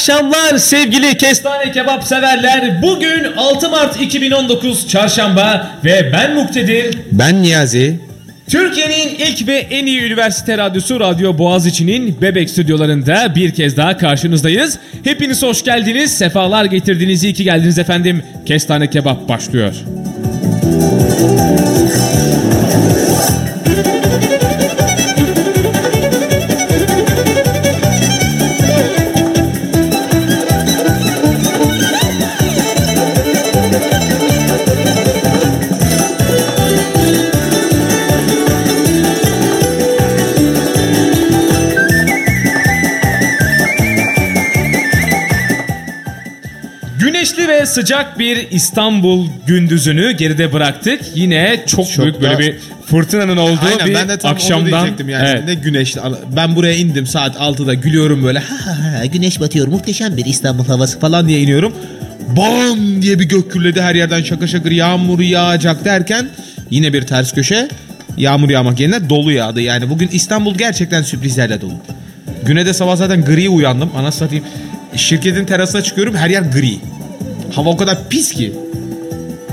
akşamlar sevgili kestane kebap severler. Bugün 6 Mart 2019 Çarşamba ve ben Muktedir. Ben Niyazi. Türkiye'nin ilk ve en iyi üniversite radyosu Radyo Boğaziçi'nin Bebek stüdyolarında bir kez daha karşınızdayız. Hepiniz hoş geldiniz, sefalar getirdiniz, iyi ki geldiniz efendim. Kestane kebap başlıyor. Sıcak bir İstanbul gündüzünü geride bıraktık. Yine çok, Çok büyük böyle bir fırtınanın olduğu Aynen bir ben de tam onu akşamdan. diyecektim yani. Evet. Ne güneşli. Ben buraya indim saat 6'da gülüyorum böyle. Ha, ha, ha, güneş batıyor muhteşem bir İstanbul havası falan diye iniyorum. Bam diye bir gök gürledi her yerden şakır şakır yağmur yağacak derken yine bir ters köşe. Yağmur yağmak yerine dolu yağdı. Yani bugün İstanbul gerçekten sürprizlerle dolu. Güne de sabah zaten gri uyandım. Ana satayım. Şirketin terasına çıkıyorum her yer gri. Hava o kadar pis ki.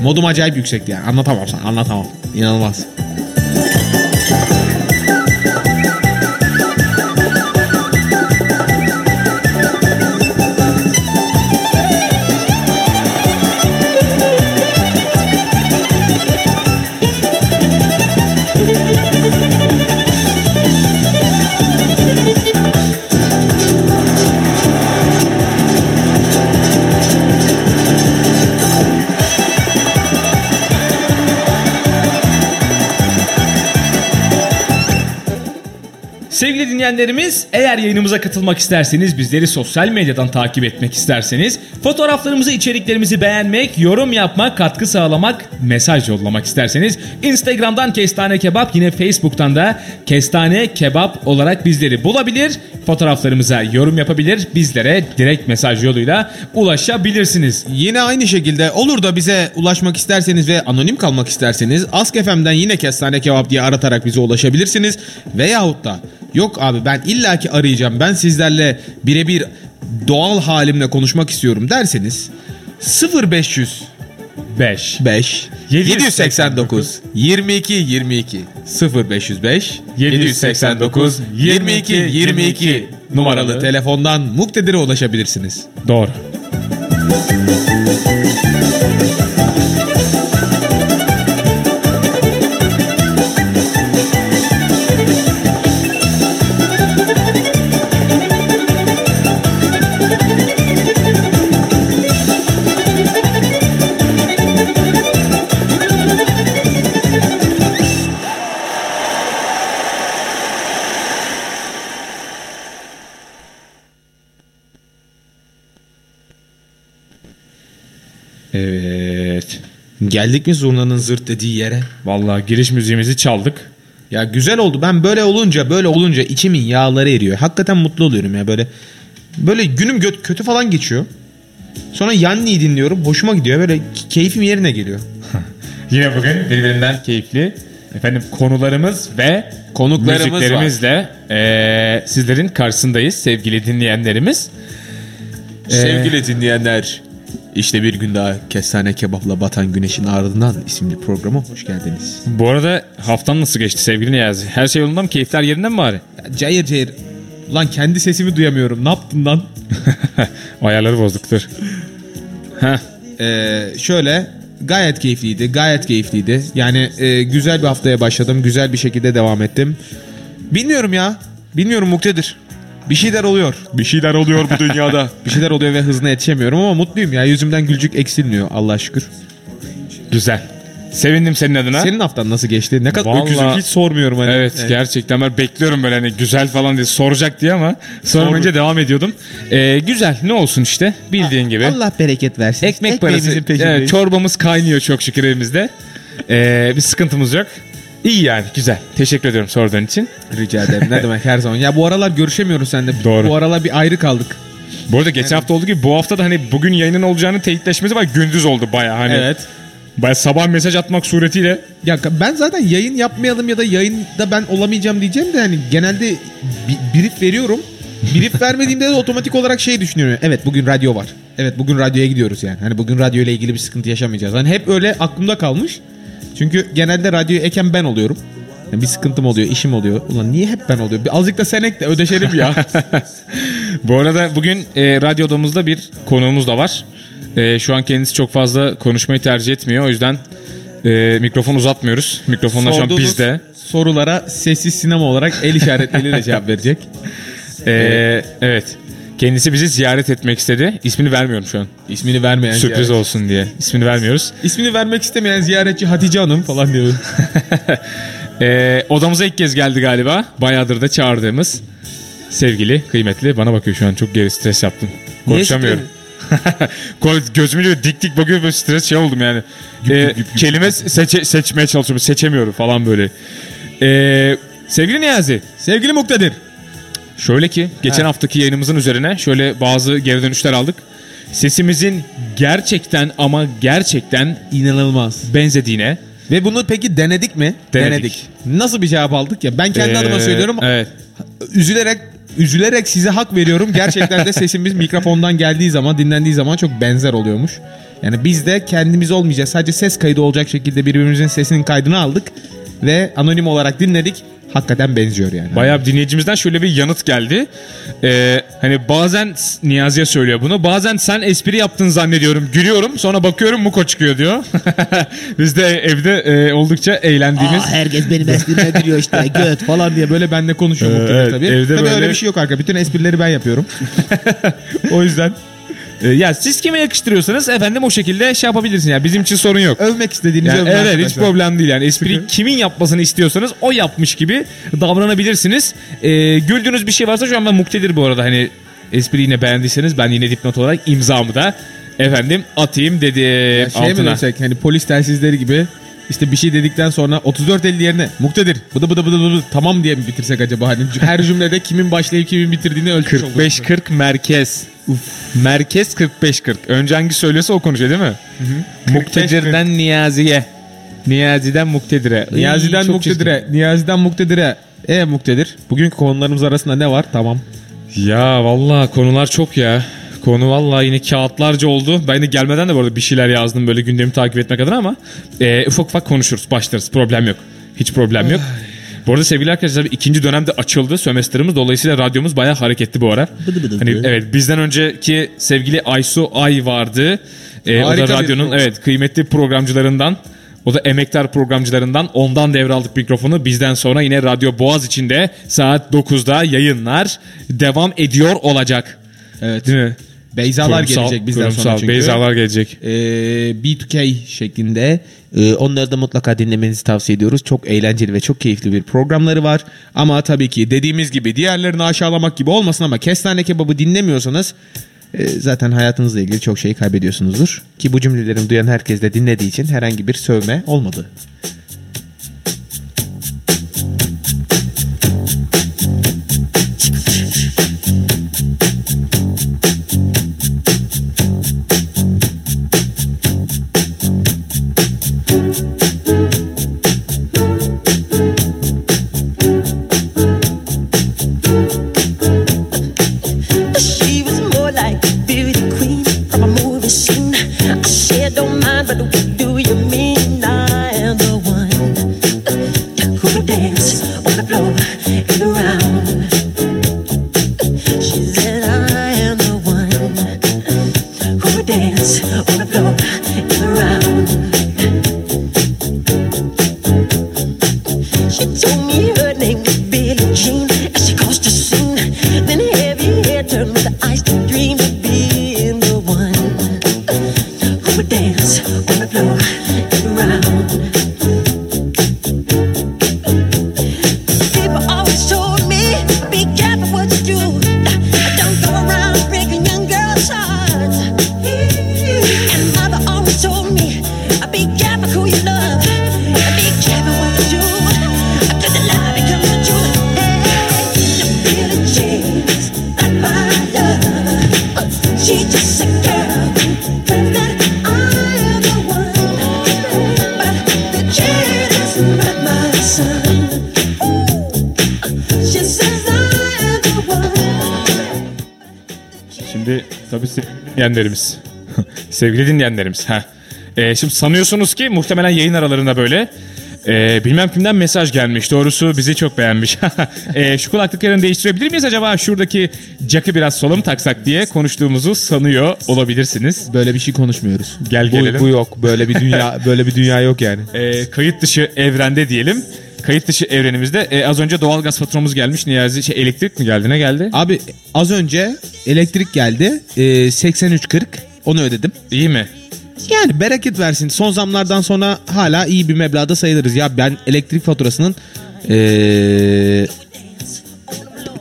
Modum acayip yüksekti yani. Anlatamam sana anlatamam. İnanılmaz. Dinleyenlerimiz eğer yayınımıza katılmak isterseniz bizleri sosyal medyadan takip etmek isterseniz fotoğraflarımızı içeriklerimizi beğenmek, yorum yapmak, katkı sağlamak, mesaj yollamak isterseniz Instagram'dan Kestane Kebap yine Facebook'tan da Kestane Kebap olarak bizleri bulabilir. Fotoğraflarımıza yorum yapabilir, bizlere direkt mesaj yoluyla ulaşabilirsiniz. Yine aynı şekilde olur da bize ulaşmak isterseniz ve anonim kalmak isterseniz Ask FM'den yine kestane kebap diye aratarak bize ulaşabilirsiniz. Veyahut da yok abi ben illaki arayacağım ben sizlerle birebir doğal halimle konuşmak istiyorum derseniz 0500 5 5 789 22 22 0505 789 22 22 numaralı telefondan Muktedir'e ulaşabilirsiniz. Doğru. Geldik mi zurnanın zırt dediği yere? Vallahi giriş müziğimizi çaldık. Ya güzel oldu. Ben böyle olunca böyle olunca içimin yağları eriyor. Hakikaten mutlu oluyorum ya böyle. Böyle günüm gö- kötü falan geçiyor. Sonra Yanni'yi dinliyorum. Hoşuma gidiyor. Böyle keyfim yerine geliyor. Yine bugün birbirinden keyifli efendim konularımız ve Konuklarımız müziklerimizle eee, sizlerin karşısındayız sevgili dinleyenlerimiz. Sevgili dinleyenler. İşte bir gün daha Kestane Kebap'la Batan Güneşin Ardından isimli programa hoş geldiniz. Bu arada haftan nasıl geçti sevgili Niyazi? Her şey yolunda mı? Keyifler yerinde mi bari? Ya, cayır cayır. Ulan kendi sesimi duyamıyorum. Ne yaptın lan? Ayarları bozduktur. Heh. Ee, şöyle gayet keyifliydi. Gayet keyifliydi. Yani e, güzel bir haftaya başladım. Güzel bir şekilde devam ettim. Bilmiyorum ya. Bilmiyorum Muktedir. Bir şeyler oluyor. Bir şeyler oluyor bu dünyada. bir şeyler oluyor ve hızına yetişemiyorum ama mutluyum ya. Yüzümden gülcük eksilmiyor Allah'a şükür. Güzel. Sevindim senin adına. Senin haftan nasıl geçti? Ne kadar Vallahi- öküzüm hiç sormuyorum hani. Evet Yani gerçekten ben bekliyorum böyle hani güzel falan diye soracak diye ama sormayınca devam ediyordum. Ee, güzel ne olsun işte bildiğin gibi. Allah bereket versin. Ekmek parası. Evet, çorbamız kaynıyor çok şükür evimizde. Ee, bir sıkıntımız yok. İyi yani güzel. Teşekkür ediyorum sorduğun için. Rica ederim. Ne demek her zaman. Ya bu aralar görüşemiyoruz seninle. Doğru. Bu aralar bir ayrı kaldık. Bu arada geçen hafta olduğu gibi bu hafta da hani bugün yayının olacağını teyitleşmesi var. Gündüz oldu baya hani. Evet. Baya sabah mesaj atmak suretiyle. Ya ben zaten yayın yapmayalım ya da yayında ben olamayacağım diyeceğim de hani genelde bir brief veriyorum. Brief vermediğimde de otomatik olarak şey düşünüyorum. Evet bugün radyo var. Evet bugün radyoya gidiyoruz yani. Hani bugün radyo ile ilgili bir sıkıntı yaşamayacağız. Hani hep öyle aklımda kalmış. Çünkü genelde radyoyu eken ben oluyorum. Yani bir sıkıntım oluyor, işim oluyor. Ulan niye hep ben oluyor? Bir azıcık da sen ek de ödeşelim ya. Bu arada bugün e, radyo odamızda bir konuğumuz da var. E, şu an kendisi çok fazla konuşmayı tercih etmiyor. O yüzden e, mikrofon uzatmıyoruz. Mikrofonlar şu an Sorduğunuz bizde. sorulara sessiz sinema olarak el işaretleriyle cevap verecek. E, evet. Kendisi bizi ziyaret etmek istedi. İsmini vermiyorum şu an. İsmini vermeyen Sürpriz ziyaret- olsun diye. İsmini vermiyoruz. İsmini vermek istemeyen ziyaretçi Hatice Hanım falan diyor. E, odamıza ilk kez geldi galiba. Bayağıdır da çağırdığımız sevgili, kıymetli. Bana bakıyor şu an. Çok geri stres yaptım. Konuşamıyorum. Gözümü böyle dik dik bakıyor böyle stres şey oldum yani. Ee, kelime seçe- seçmeye çalışıyorum. Seçemiyorum falan böyle. Ee, sevgili Niyazi. Sevgili Muktedir. Şöyle ki geçen Ha. haftaki yayınımızın üzerine şöyle bazı geri dönüşler aldık. Sesimizin gerçekten ama gerçekten İnanılmaz. benzediğine. Ve bunu peki denedik mi? Denedik. Nasıl bir cevap aldık ya? Ben kendi adıma Ee, söylüyorum. Evet. Üzülerek üzülerek size hak veriyorum. Gerçekten de sesimiz mikrofondan geldiği zaman, dinlendiği zaman çok benzer oluyormuş. Yani biz de kendimiz olmayacağız. Sadece ses kaydı olacak şekilde birbirimizin sesinin kaydını aldık ve anonim olarak dinledik. Hakikaten benziyor yani. Bayağı bir dinleyicimizden şöyle bir yanıt geldi. Ee, hani bazen Niyazi'ye söylüyor bunu. Bazen sen espri yaptın zannediyorum. Gülüyorum. Sonra bakıyorum Muko çıkıyor diyor. Biz de evde e, oldukça eğlendiğimiz. Aa, herkes benim esprime gülüyor işte göt falan diye böyle benle konuşuyor Ee, evet, tabii. evde tabii böyle- öyle bir şey yok arka. Bütün esprileri ben yapıyorum. o yüzden. E, ya siz kime yakıştırıyorsanız efendim o şekilde şey yapabilirsiniz. Yani bizim için sorun yok. Övmek istediğinizi Yani övün evet hiç arkadaşlar. problem değil yani espriyi kimin yapmasını istiyorsanız o yapmış gibi davranabilirsiniz. Ee, güldüğünüz bir şey varsa şu an ben muktedir bu arada hani espriyi yine beğendiyseniz ben yine dipnot olarak imzamı da efendim atayım dedim Ya şey mi altına. desek hani polis telsizleri gibi işte bir şey dedikten sonra 34.50 yerine muktedir bıdı bıdı bıdı bıdı tamam diye mi bitirsek acaba hani her cümlede kimin başlayıp kimin bitirdiğini ölçmüş oluruz. 45-40 merkez. Merkez 45-40. Önce hangi söylüyorsa o konuşuyor değil mi? Muktedirden Niyazi'ye. Niyazi'den Muktedir'e. Iy, Niyazi'den çok muktedire Niyazi'den muktedir'e e muktedir bugünkü konularımız arasında ne var tamam Ya vallahi konular çok ya. Konu vallahi yine kağıtlarca oldu. Ben de gelmeden de bu arada bir şeyler yazdım böyle gündemi takip etmek adına ama e, ufak ufak konuşuruz, başlarız. Problem yok. Hiç problem yok. Bu arada sevgili arkadaşlar ikinci dönemde açıldı sömestrimiz. Dolayısıyla radyomuz bayağı hareketli bu ara. Bıdı bıdı Hani bıdı. evet bizden önceki sevgili Aysu Ay vardı. E, o da radyonun evet kıymetli programcılarından. O da emektar programcılarından ondan devraldık mikrofonu. Bizden sonra yine Radyo Boğaz içinde saat 9'da yayınlar devam ediyor olacak. evet Değil mi? Beyzalar Kurumsal- gelecek bizden kurumsal sonra çünkü Beyzalar gelecek. Ee, B2K şeklinde Ee, onları da mutlaka dinlemenizi tavsiye ediyoruz. Çok eğlenceli ve çok keyifli bir programları var. Ama tabii ki dediğimiz gibi diğerlerini aşağılamak gibi olmasın ama kestane kebabı dinlemiyorsanız e, zaten hayatınızla ilgili çok şey kaybediyorsunuzdur. Ki bu cümlelerimi duyan herkes de dinlediği için herhangi bir sövme olmadı. Dinleyenlerimiz. sevgili dinleyenlerimiz. Heh. Ee, şimdi sanıyorsunuz ki muhtemelen yayın aralarında böyle. Ee, bilmem kimden mesaj gelmiş. Doğrusu bizi çok beğenmiş. Ee, şu kulaklıklarını değiştirebilir miyiz acaba? Şuradaki jack'ı biraz sola mı taksak diye konuştuğumuzu sanıyor olabilirsiniz. Böyle bir şey konuşmuyoruz. Gel Bu, gelelim. bu yok. Böyle bir dünya böyle bir dünya yok yani. Ee, kayıt dışı evrende diyelim. Kayıt dışı evrenimizde e, az önce doğalgaz faturamız gelmiş. Niyazi şey elektrik mi geldi? Ne geldi? Abi az önce elektrik geldi. Ee, 83.40 onu ödedim. İyi mi? Yani bereket versin. Son zamlardan sonra hala iyi bir meblağda sayılırız. Ya ben elektrik faturasının ee,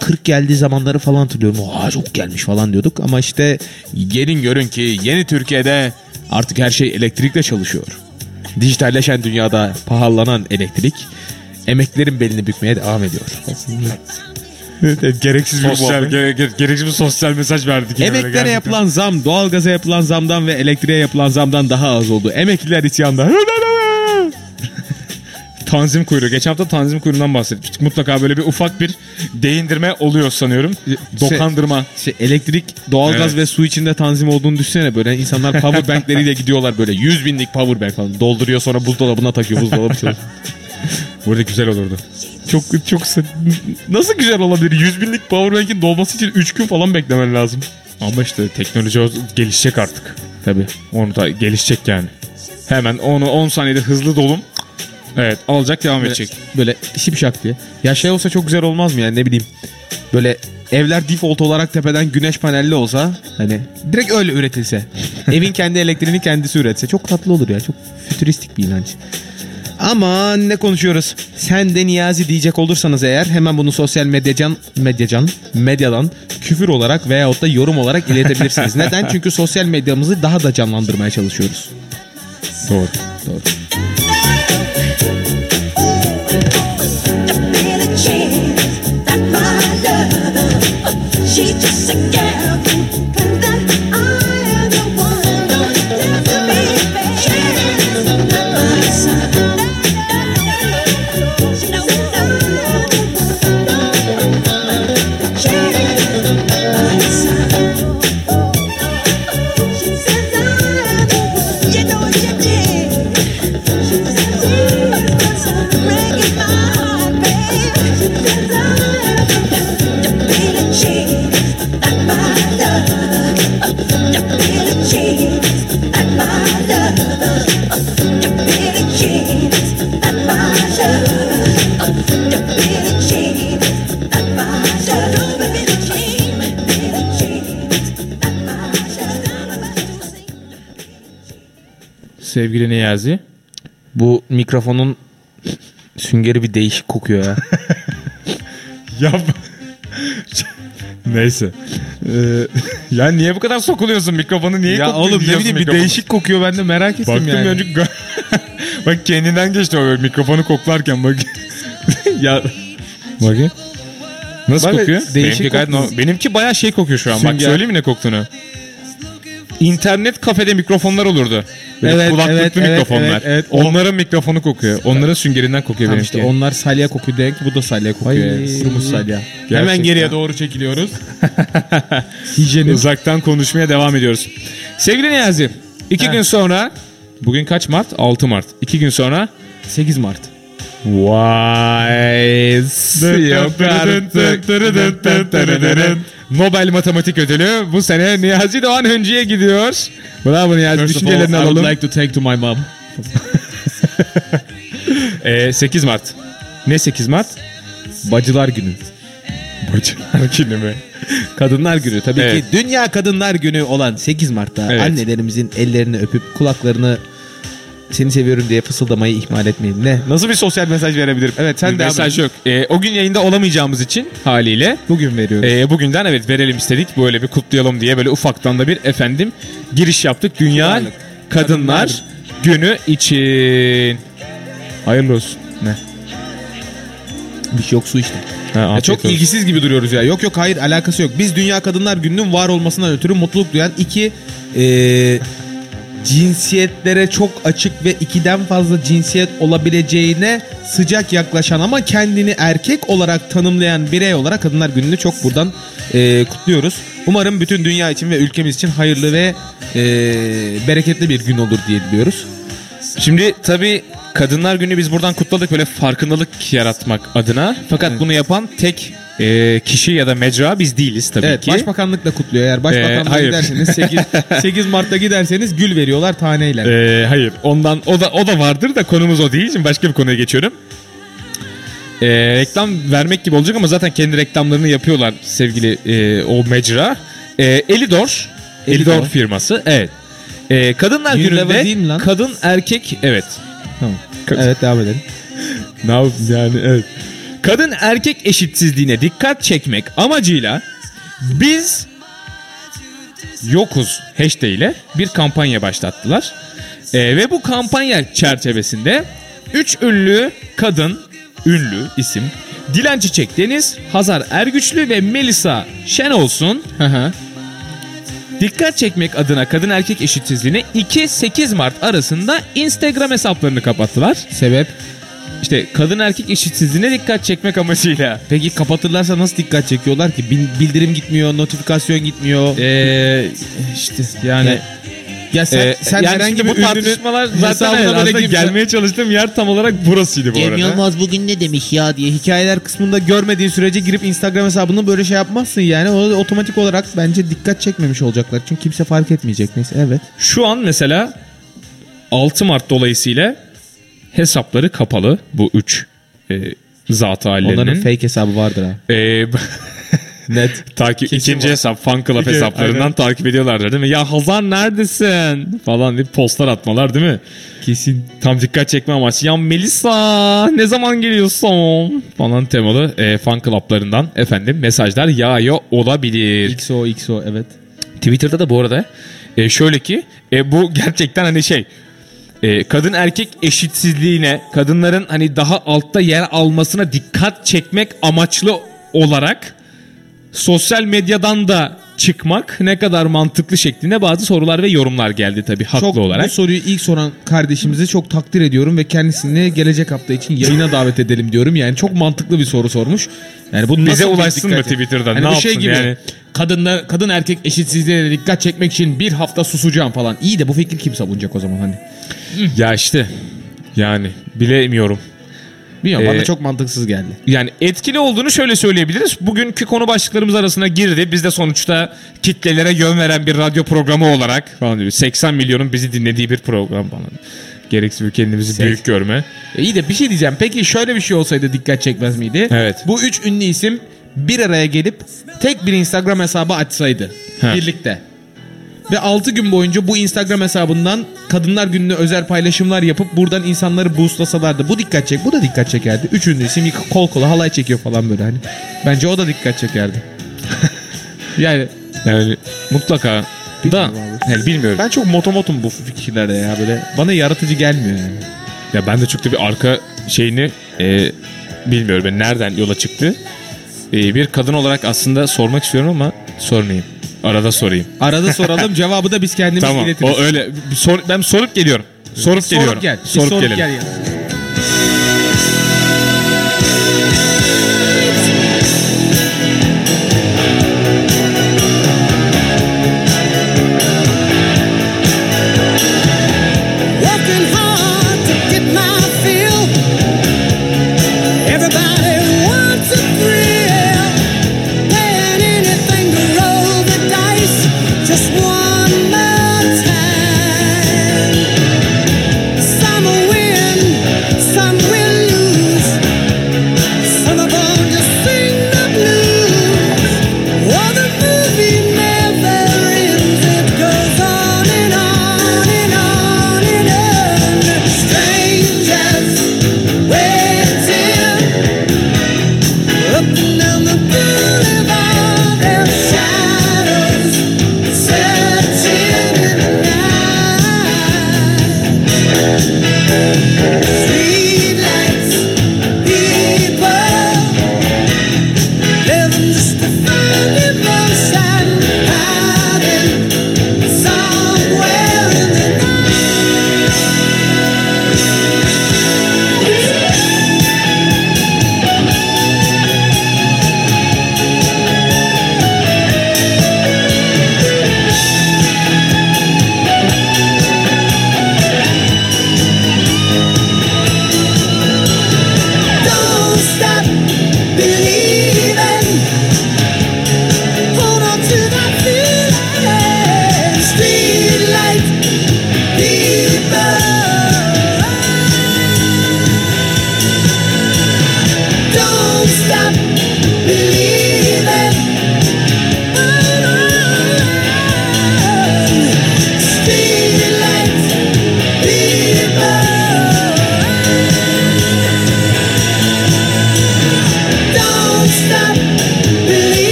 40 geldiği zamanları falan hatırlıyorum. Oha çok gelmiş falan diyorduk. Ama işte gelin görün ki yeni Türkiye'de artık her şey elektrikle çalışıyor. Dijitalleşen dünyada pahalanan elektrik emeklerin belini bükmeye devam ediyor. Gereksiz bir sosyal, muhabbet. ge- ge- gereksiz bir sosyal mesaj verdik. Emeklere yapılan zam, doğalgaza yapılan zamdan ve elektriğe yapılan zamdan daha az oldu. Emekliler isyanda. Tanzim kuyruğu. Geçen hafta tanzim kuyruğundan bahsetmiştik. Mutlaka böyle bir ufak bir değindirme oluyor sanıyorum. Dokandırma. Şey, elektrik, doğalgaz Evet. ve su içinde tanzim olduğunu düşünsene böyle. insanlar power bankleriyle gidiyorlar böyle 100 binlik power bank falan. Dolduruyor sonra buzdolabına takıyor buzdolabı. Burada güzel olurdu. Çok çok nasıl güzel olabilir? 100 binlik power bank'in dolması için 3 gün falan beklemen lazım. Ama işte teknoloji gelişecek artık. Tabii. Onu da gelişecek yani. Hemen onu 10 saniyede hızlı dolum. Evet alacak devam edecek. Böyle şipşak diye. Ya şey olsa çok güzel olmaz mı yani ne bileyim. Böyle evler default olarak tepeden güneş panelli olsa hani direkt öyle üretilse. Evin kendi elektriğini kendisi üretse çok tatlı olur ya. Çok fütüristik bir inanç. Aman ne konuşuyoruz. Sen de Niyazi diyecek olursanız eğer hemen bunu sosyal medyacan medyacan medyadan küfür olarak veyahut da yorum olarak iletebilirsiniz. Neden? Çünkü sosyal medyamızı daha da canlandırmaya çalışıyoruz. Doğru. Doğru. Sevgili Niyazi. Bu mikrofonun süngeri bir değişik kokuyor ya. Yap. Neyse. Ee, ya niye bu kadar sokuluyorsun mikrofonu niye ya oğlum ne bileyim bir mikrofonu? değişik kokuyor ben de merak ettim Baktım yani. önce bak kendinden geçti o böyle mikrofonu koklarken bak. ya Bakayım. Nasıl Bak, kokuyor? değişik benimki, gayet kokuyor. normal. benimki bayağı şey kokuyor şu an. Bak Sünger. söyleyeyim mi ne koktuğunu? İnternet kafede mikrofonlar olurdu. Böyle Evet, kulaklıklı evet, evet, mikrofonlar. evet, evet. Onların mikrofonu kokuyor. Onların süngerinden kokuyor Tamam benimki. işte onlar salya kokuyor ki bu da salya kokuyor. Ay. yani. Salya. Gerçekten. Hemen geriye doğru çekiliyoruz. Uzaktan konuşmaya devam ediyoruz. Sevgili Niyazi, iki Heh. gün sonra, bugün kaç Mart? 6 Mart. İki gün sonra 8 Mart. Artık. Nobel Matematik Ödülü bu sene Niyazi Doğan Öncü'ye gidiyor. Bravo Niyazi First of all, düşüncelerini I would alalım. like to take to my mom. Ee, 8 Mart. Ne 8 Mart? Bacılar günü. Bacılar günü mü? Kadınlar günü. Tabii Evet. ki Dünya Kadınlar Günü olan 8 Mart'ta Evet. annelerimizin ellerini öpüp kulaklarını seni seviyorum diye fısıldamayı ihmal etmeyin. Ne? Nasıl bir sosyal mesaj verebilirim? Evet sen Bir de mesaj yok. Ee, o gün yayında olamayacağımız için haliyle bugün veriyorum. Ee, bugünden evet verelim istedik. Böyle bir kutlayalım diye böyle ufaktan da bir efendim giriş yaptık. Dünya. Kadınlar, Kadınlar Günü için. Hayırlı olsun. Ne? bir şey yok su işte. Ha, Ya çok olsun. ilgisiz gibi duruyoruz ya. Yok yok hayır alakası yok. Biz Dünya Kadınlar Günü'nün var olmasından ötürü mutluluk duyan iki e, cinsiyetlere çok açık ve ikiden fazla cinsiyet olabileceğine sıcak yaklaşan ama kendini erkek olarak tanımlayan birey olarak Kadınlar Günü'nü çok buradan e, kutluyoruz. Umarım bütün dünya için ve ülkemiz için hayırlı ve e, bereketli bir gün olur diye diliyoruz. Şimdi tabii Kadınlar Günü biz buradan kutladık böyle farkındalık yaratmak adına. Fakat bunu yapan tek e, kişi ya da mecra biz değiliz tabii Evet ki. başbakanlık da kutluyor. Eğer başbakanlığa Ee, giderseniz 8, 8 Mart'ta giderseniz gül veriyorlar taneyle. Ee, hayır ondan o da o da vardır da konumuz o değil. Şimdi başka bir konuya geçiyorum. Ee, reklam vermek gibi olacak ama zaten kendi reklamlarını yapıyorlar sevgili e, o mecra. Ee, Elidor, Elidor, Elidor. firması. Evet. Ee, Kadınlar mi Günü'nde kadın erkek evet. Tamam. Evet devam edelim. Ne yapayım yani evet. Kadın erkek eşitsizliğine dikkat çekmek amacıyla biz yokuz hashtag ile bir kampanya başlattılar. Ee, ve bu kampanya çerçevesinde 3 ünlü kadın, ünlü isim Dilan Çiçek Deniz, Hazar Ergüçlü ve Melisa Şenolsun Hı hı. dikkat çekmek adına kadın erkek eşitsizliğine 2-8 Mart arasında Instagram hesaplarını kapattılar. Sebep? İşte kadın erkek eşitsizliğine dikkat çekmek amacıyla. Peki kapatırlarsa nasıl dikkat çekiyorlar ki? Bil- Bildirim gitmiyor, notifikasyon gitmiyor. Ee, işte yani Ya- Ya sen, Ee, sen yani herhangi bir bu tartışmalar zaten böyle girip- gelmeye çalıştığım yer tam olarak burasıydı bu Cem arada. Yılmaz bugün ne demiş ya diye hikayeler kısmında görmediğin sürece girip Instagram hesabına böyle şey yapmazsın yani. O otomatik olarak bence dikkat çekmemiş olacaklar. Çünkü kimse fark etmeyecek. Neyse evet. Şu an mesela 6 Mart dolayısıyla hesapları kapalı bu 3 e, zat Onların hallerinin. fake hesabı vardır ha. E, Net. takip Kesin ikinci var. hesap fan club İki, hesaplarından aynen. takip ediyorlardır değil mi? Ya Hazar neredesin? Falan diye postlar atmalar değil mi? Kesin. Tam dikkat çekme amaçlı. Ya Melisa ne zaman geliyorsun? Falan temalı e, fan club'larından efendim mesajlar yağıyor olabilir. XO XO evet. Twitter'da da bu arada e, şöyle ki e, bu gerçekten hani şey e, kadın erkek eşitsizliğine kadınların hani daha altta yer almasına dikkat çekmek amaçlı olarak sosyal medyadan da çıkmak ne kadar mantıklı şeklinde bazı sorular ve yorumlar geldi tabii haklı çok, olarak. Bu soruyu ilk soran kardeşimizi çok takdir ediyorum ve kendisini gelecek hafta için yayına davet edelim diyorum. Yani çok mantıklı bir soru sormuş. Yani bu Bize ulaşsın mı Twitter'dan? Hani Ne şey yapsın gibi. yani? Kadınlar kadın erkek eşitsizliğine dikkat çekmek için bir hafta susacağım falan. İyi de bu fikri kim savunacak o zaman hani? Ya işte yani bilemiyorum. Bilmiyorum Ee, bana çok mantıksız geldi. Yani etkili olduğunu şöyle söyleyebiliriz. Bugünkü konu başlıklarımız arasına girdi. Biz de sonuçta kitlelere yön veren bir radyo programı olarak falan diyor. 80 milyonun bizi dinlediği bir program falan. Gereksiz bir kendimizi büyük görme. E iyi de bir şey diyeceğim. Peki şöyle bir şey olsaydı dikkat çekmez miydi? Evet. Bu üç ünlü isim bir araya gelip tek bir Instagram hesabı açsaydı. Ha. Birlikte. Ve 6 gün boyunca bu Instagram hesabından Kadınlar Günü'ne özel paylaşımlar yapıp buradan insanları boostlasalardı. Bu dikkat çek, bu da dikkat çekerdi. Üç ünlü isim kol kola halay çekiyor falan böyle hani. Bence o da dikkat çekerdi. yani Yani mutlaka da yani bilmiyorum. ben çok motomotum bu fikirlerde ya böyle. Bana yaratıcı gelmiyor yani. Ya ben de çok da bir arka şeyini e, bilmiyorum ben nereden yola çıktı. E, bir kadın olarak aslında sormak istiyorum ama sormayayım. Arada sorayım. Arada soralım cevabı da biz kendimiz tamam. iletiriz. O öyle sor, ben sorup geliyorum. Sorup geliyorum. Sorup gel. Sorup, sorup gel. Working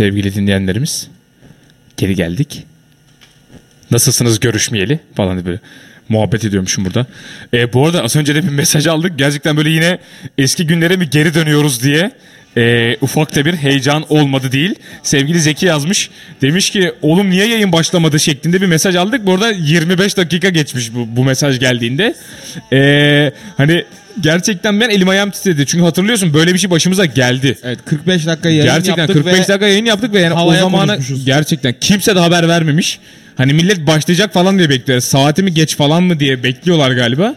sevgili dinleyenlerimiz. Geri geldik. Nasılsınız görüşmeyeli falan böyle muhabbet ediyormuşum burada. E, bu arada az önce de bir mesaj aldık. Gerçekten böyle yine eski günlere mi geri dönüyoruz diye e, ufak da bir heyecan olmadı değil. Sevgili Zeki yazmış. Demiş ki oğlum niye yayın başlamadı şeklinde bir mesaj aldık. Bu arada 25 dakika geçmiş bu, bu mesaj geldiğinde. E, hani gerçekten ben elim ayağım titredi. Çünkü hatırlıyorsun böyle bir şey başımıza geldi. Evet 45 dakika yayın Gerçekten yaptık 45 ve dakika yayın yaptık ve yani o zamana gerçekten kimse de haber vermemiş. Hani millet başlayacak falan diye bekliyor. Saati mi geç falan mı diye bekliyorlar galiba.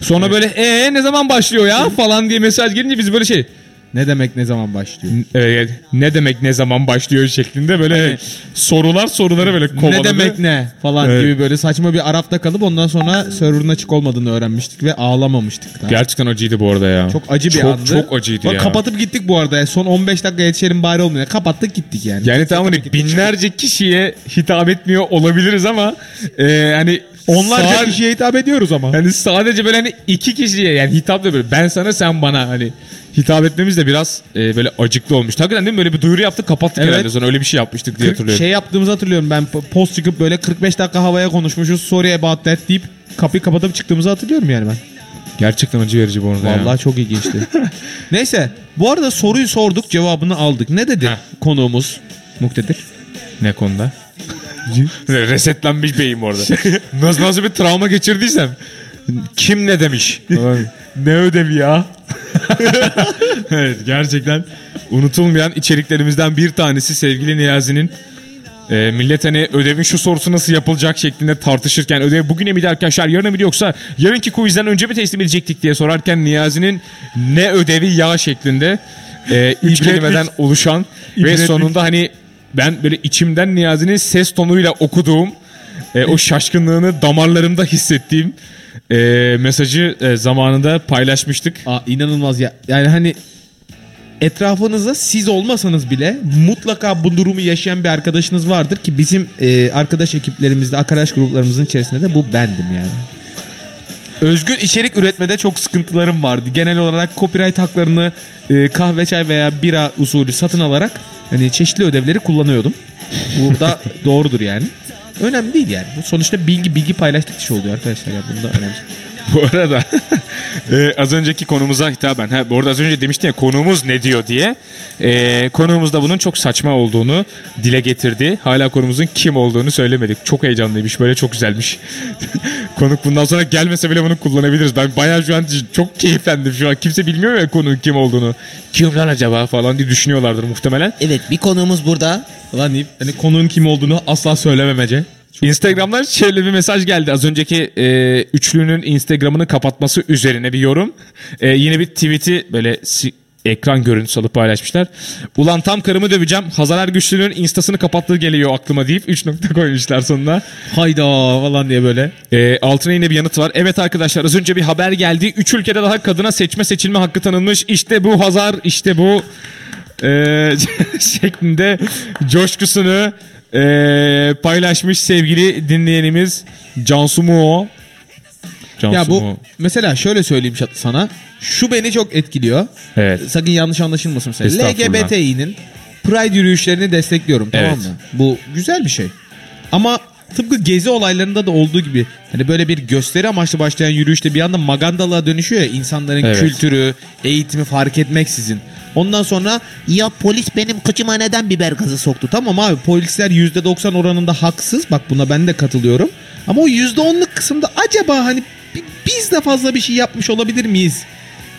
Sonra böyle ee ne zaman başlıyor ya falan diye mesaj gelince biz böyle şey ne demek ne zaman başlıyor? e, ne demek ne zaman başlıyor şeklinde böyle sorular soruları böyle kovaladı. Ne demek ne falan Evet. gibi böyle saçma bir Arap'ta kalıp ondan sonra server'ın açık olmadığını öğrenmiştik ve ağlamamıştık da. Gerçekten acıydı bu arada ya. Çok acı bir çok, andı. Çok acıydı Bak ya. Kapatıp gittik bu arada. Son 15 dakika yetişelim bari olmuyor. Kapattık gittik yani. Yani tamam hani binlerce kişiye hitap etmiyor olabiliriz ama e, hani Onlarca sadece- kişiye hitap ediyoruz ama. Hani sadece böyle hani iki kişiye yani hitap da böyle ben sana sen bana hani hitap etmemiz de biraz e, böyle acıklı olmuş. Hakikaten değil mi? Böyle bir duyuru yaptık kapattık Evet. herhalde sonra öyle bir şey yapmıştık diye hatırlıyorum. Şey yaptığımızı hatırlıyorum ben p- post çıkıp böyle 45 dakika havaya konuşmuşuz. Sorry about that deyip kapıyı kapatıp çıktığımızı hatırlıyorum yani ben. Gerçekten acı verici bu arada ya. Vallahi çok ilginçti. Neyse bu arada soruyu sorduk cevabını aldık. Ne dedi Heh. konuğumuz Muktedir? Ne konuda? Resetlenmiş beyim orada. nasıl nasıl bir travma geçirdiysem. Kim ne demiş? ne ödevi ya? evet gerçekten unutulmayan içeriklerimizden bir tanesi sevgili Niyazi'nin e, millet hani ödevin şu sorusu nasıl yapılacak şeklinde tartışırken ödev bugüne miydi arkadaşlar yarına mıydı yoksa yarınki quizden önce mi teslim edecektik diye sorarken Niyazi'nin ne ödevi ya şeklinde e, üç kelimeden oluşan ve sonunda hani ben böyle içimden Niyazi'nin ses tonuyla okuduğum e, o şaşkınlığını damarlarımda hissettiğim e, mesajı e, zamanında paylaşmıştık. Aa, inanılmaz ya. Yani hani etrafınızda siz olmasanız bile mutlaka bu durumu yaşayan bir arkadaşınız vardır ki bizim e, arkadaş ekiplerimizde, arkadaş gruplarımızın içerisinde de bu bendim yani. Özgün içerik üretmede çok sıkıntılarım vardı. Genel olarak copyright haklarını e, kahve çay veya bira usulü satın alarak hani çeşitli ödevleri kullanıyordum. Bu da doğrudur yani. Önemli değil yani. Sonuçta bilgi bilgi paylaştık iş oluyor arkadaşlar ya. Bunda önemli. Bu arada e, az önceki konumuza hitaben. Ha, bu arada az önce demiştin ya konuğumuz ne diyor diye. E, konuğumuz da bunun çok saçma olduğunu dile getirdi. Hala konumuzun kim olduğunu söylemedik. Çok heyecanlıymış böyle çok güzelmiş. Konuk bundan sonra gelmese bile bunu kullanabiliriz. Ben bayağı şu an çok keyiflendim şu an. Kimse bilmiyor ya konuğun kim olduğunu. Kim lan acaba falan diye düşünüyorlardır muhtemelen. Evet bir konuğumuz burada. Falan deyip hani konuğun kim olduğunu asla söylememece. Instagram'dan şöyle bir mesaj geldi. Az önceki e, üçlünün Instagram'ını kapatması üzerine bir yorum. E, yine bir tweet'i böyle si- ekran görüntüsü alıp paylaşmışlar. Ulan tam karımı döveceğim. Hazar Ergüçlü'nün instasını kapattığı geliyor aklıma deyip 3 nokta koymuşlar sonuna. Hayda falan diye böyle. E, altına yine bir yanıt var. Evet arkadaşlar az önce bir haber geldi. 3 ülkede daha kadına seçme seçilme hakkı tanınmış. İşte bu Hazar, işte bu e, şeklinde coşkusunu e, paylaşmış sevgili dinleyenimiz Cansu Muo. Cansu Ya bu Muo. mesela şöyle söyleyeyim sana. Şu beni çok etkiliyor. Evet. Sakın yanlış anlaşılmasın mesela. Estağfurullah. LGBTİ'nin Pride yürüyüşlerini destekliyorum tamam Evet. mı? Bu güzel bir şey. Ama tıpkı gezi olaylarında da olduğu gibi hani böyle bir gösteri amaçlı başlayan yürüyüşte bir anda magandalığa dönüşüyor ya insanların Evet. kültürü, eğitimi fark etmeksizin. Ondan sonra Ya polis benim kıçıma neden biber gazı soktu? Tamam abi polisler %90 oranında haksız. Bak buna ben de katılıyorum. Ama o %10'luk kısımda acaba hani bi- biz de fazla bir şey yapmış olabilir miyiz?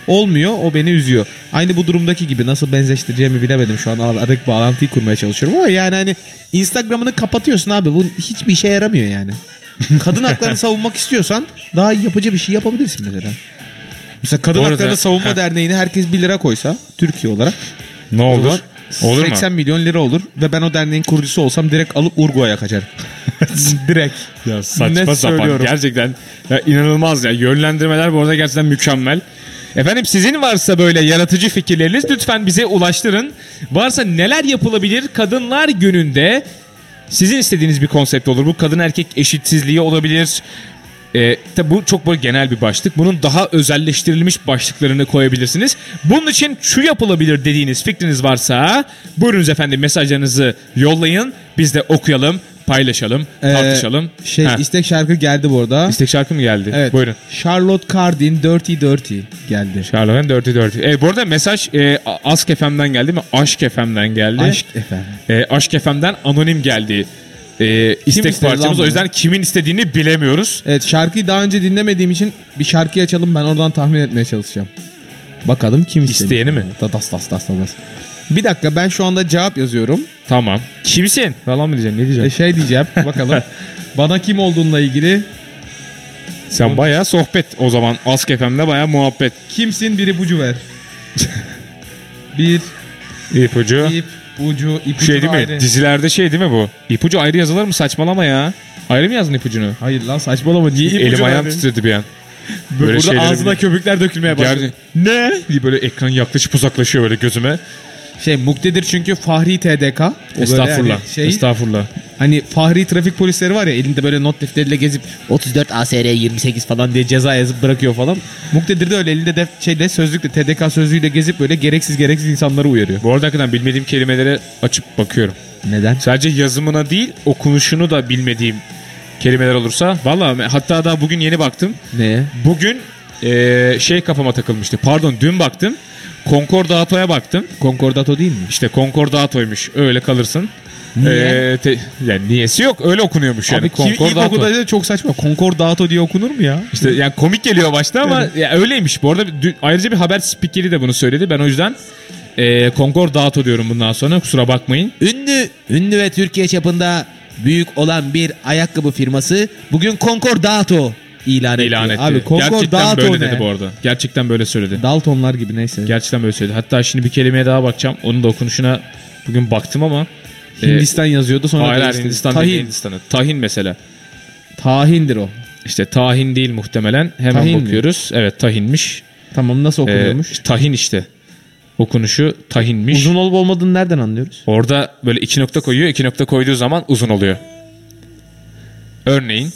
Olmuyor. O beni üzüyor. Aynı bu durumdaki gibi nasıl benzeştireceğimi bilemedim. Şu an aradaki bağlantıyı kurmaya çalışıyorum ama yani hani Instagram'ını kapatıyorsun abi. Bu hiçbir işe yaramıyor yani. Kadın haklarını savunmak istiyorsan daha yapıcı bir şey yapabilirsin mesela. Mesela Kadın Bu arada- Haklarını Savunma Heh. Derneği'ne herkes 1 lira koysa Türkiye olarak Ne o olur? zaman Olur mu? 80 milyon lira olur ve ben o derneğin kurucusu olsam direkt alıp Urguay'a kaçarım. direkt. Ya saçma Net sapan söylüyorum. gerçekten ya inanılmaz ya yönlendirmeler bu arada gerçekten mükemmel. Efendim sizin varsa böyle yaratıcı fikirleriniz lütfen bize ulaştırın. Varsa neler yapılabilir Kadınlar Günü'nde sizin istediğiniz bir konsept olur. Bu kadın erkek eşitsizliği olabilir. E, tabi bu çok böyle genel bir başlık. Bunun daha özelleştirilmiş başlıklarını koyabilirsiniz. Bunun için şu yapılabilir dediğiniz fikriniz varsa buyurunuz efendim mesajlarınızı yollayın. Biz de okuyalım, paylaşalım, Ee, tartışalım. Şey Ha, istek şarkı geldi bu arada. istek şarkı mı geldi? Evet. Buyurun. Charlotte Cardin Dirty Dirty geldi. Charlotte'ın Dirty Dirty. E, bu arada mesaj e, Ask FM'den geldi mi? Aşk FM'den geldi. Aşk efendim. E, Aşk FM'den anonim geldi. E, istek istedi lan parçamız. O bunu? yüzden kimin istediğini bilemiyoruz. Evet şarkıyı daha önce dinlemediğim için bir şarkı açalım ben oradan tahmin etmeye çalışacağım. Bakalım kim istedi. İsteyeni mi? Tas tas tas tas tas. Bir dakika ben şu anda cevap yazıyorum. Tamam. Kimsin? Falan mı diyeceksin? Ne E, diyeceksin? şey diyeceğim bakalım. Bana kim olduğunla ilgili Sen bayağı sohbet o zaman. Ask FM'de bayağı muhabbet. kimsin bir ipucu ver. bir İpucu. ip ucu ipucu Şey değil mi? ayrı. Dizilerde şey değil mi bu? İpucu ayrı yazılır mı? Saçmalama ya. Ayrı mı yazdın ipucunu? Hayır lan saçmalama niye ipucu Elim ayağım verdin? titredi bir an. Böyle Böyle Burada şeyleri ağzına bile- köpükler dökülmeye başladı. Gerçi- ne? diye böyle ekran yaklaşıp uzaklaşıyor böyle gözüme. Şey muktedir çünkü Fahri TDK. O Estağfurullah. yani Şey, Estağfurullah. hani Fahri trafik polisleri var ya elinde böyle not defteriyle gezip 34 ASR 28 falan diye ceza yazıp bırakıyor falan. Muktedir de öyle elinde def şeyle sözlükle TDK sözlüğüyle gezip böyle gereksiz gereksiz insanları uyarıyor. Bu arada hakikaten bilmediğim kelimelere açıp bakıyorum. Neden? Sadece yazımına değil okunuşunu da bilmediğim kelimeler olursa. Valla hatta daha bugün yeni baktım. Neye? Bugün eee, şey kafama takılmıştı. Pardon dün baktım. Concordato'ya baktım. Konkordato değil mi? İşte Concordato'ymuş. Öyle kalırsın. Niye? Eee, te- yani niyesi yok. Öyle okunuyormuş yani. Abi kim Concordato. ilkokulda da çok saçma. Konkordato diye okunur mu ya? İşte yani komik geliyor başta ama ya öyleymiş. Bu arada dü- ayrıca bir haber spikeri de bunu söyledi. Ben o yüzden eee Concordato diyorum bundan sonra. Kusura bakmayın. Ünlü, ünlü ve Türkiye çapında büyük olan bir ayakkabı firması bugün Concordato ilan etti. ilan etti. Abi, Concordato Gerçekten böyle ne? dedi bu arada. Gerçekten böyle söyledi. Daltonlar gibi neyse. Gerçekten böyle söyledi. Hatta şimdi bir kelimeye daha bakacağım. Onun da okunuşuna bugün baktım ama. Hindistan yazıyordu sonra Hayır. Hindistan değil Tahin. Hindistan'ı. Tahin mesela. Tahindir o. İşte tahin değil muhtemelen. Hemen Tahin mi? bakıyoruz. Evet tahinmiş. Tamam nasıl Ee, okunuyormuş? tahin işte. Okunuşu tahinmiş. Uzun olup olmadığını nereden anlıyoruz? Orada böyle iki nokta koyuyor. iki nokta koyduğu zaman uzun oluyor. Örneğin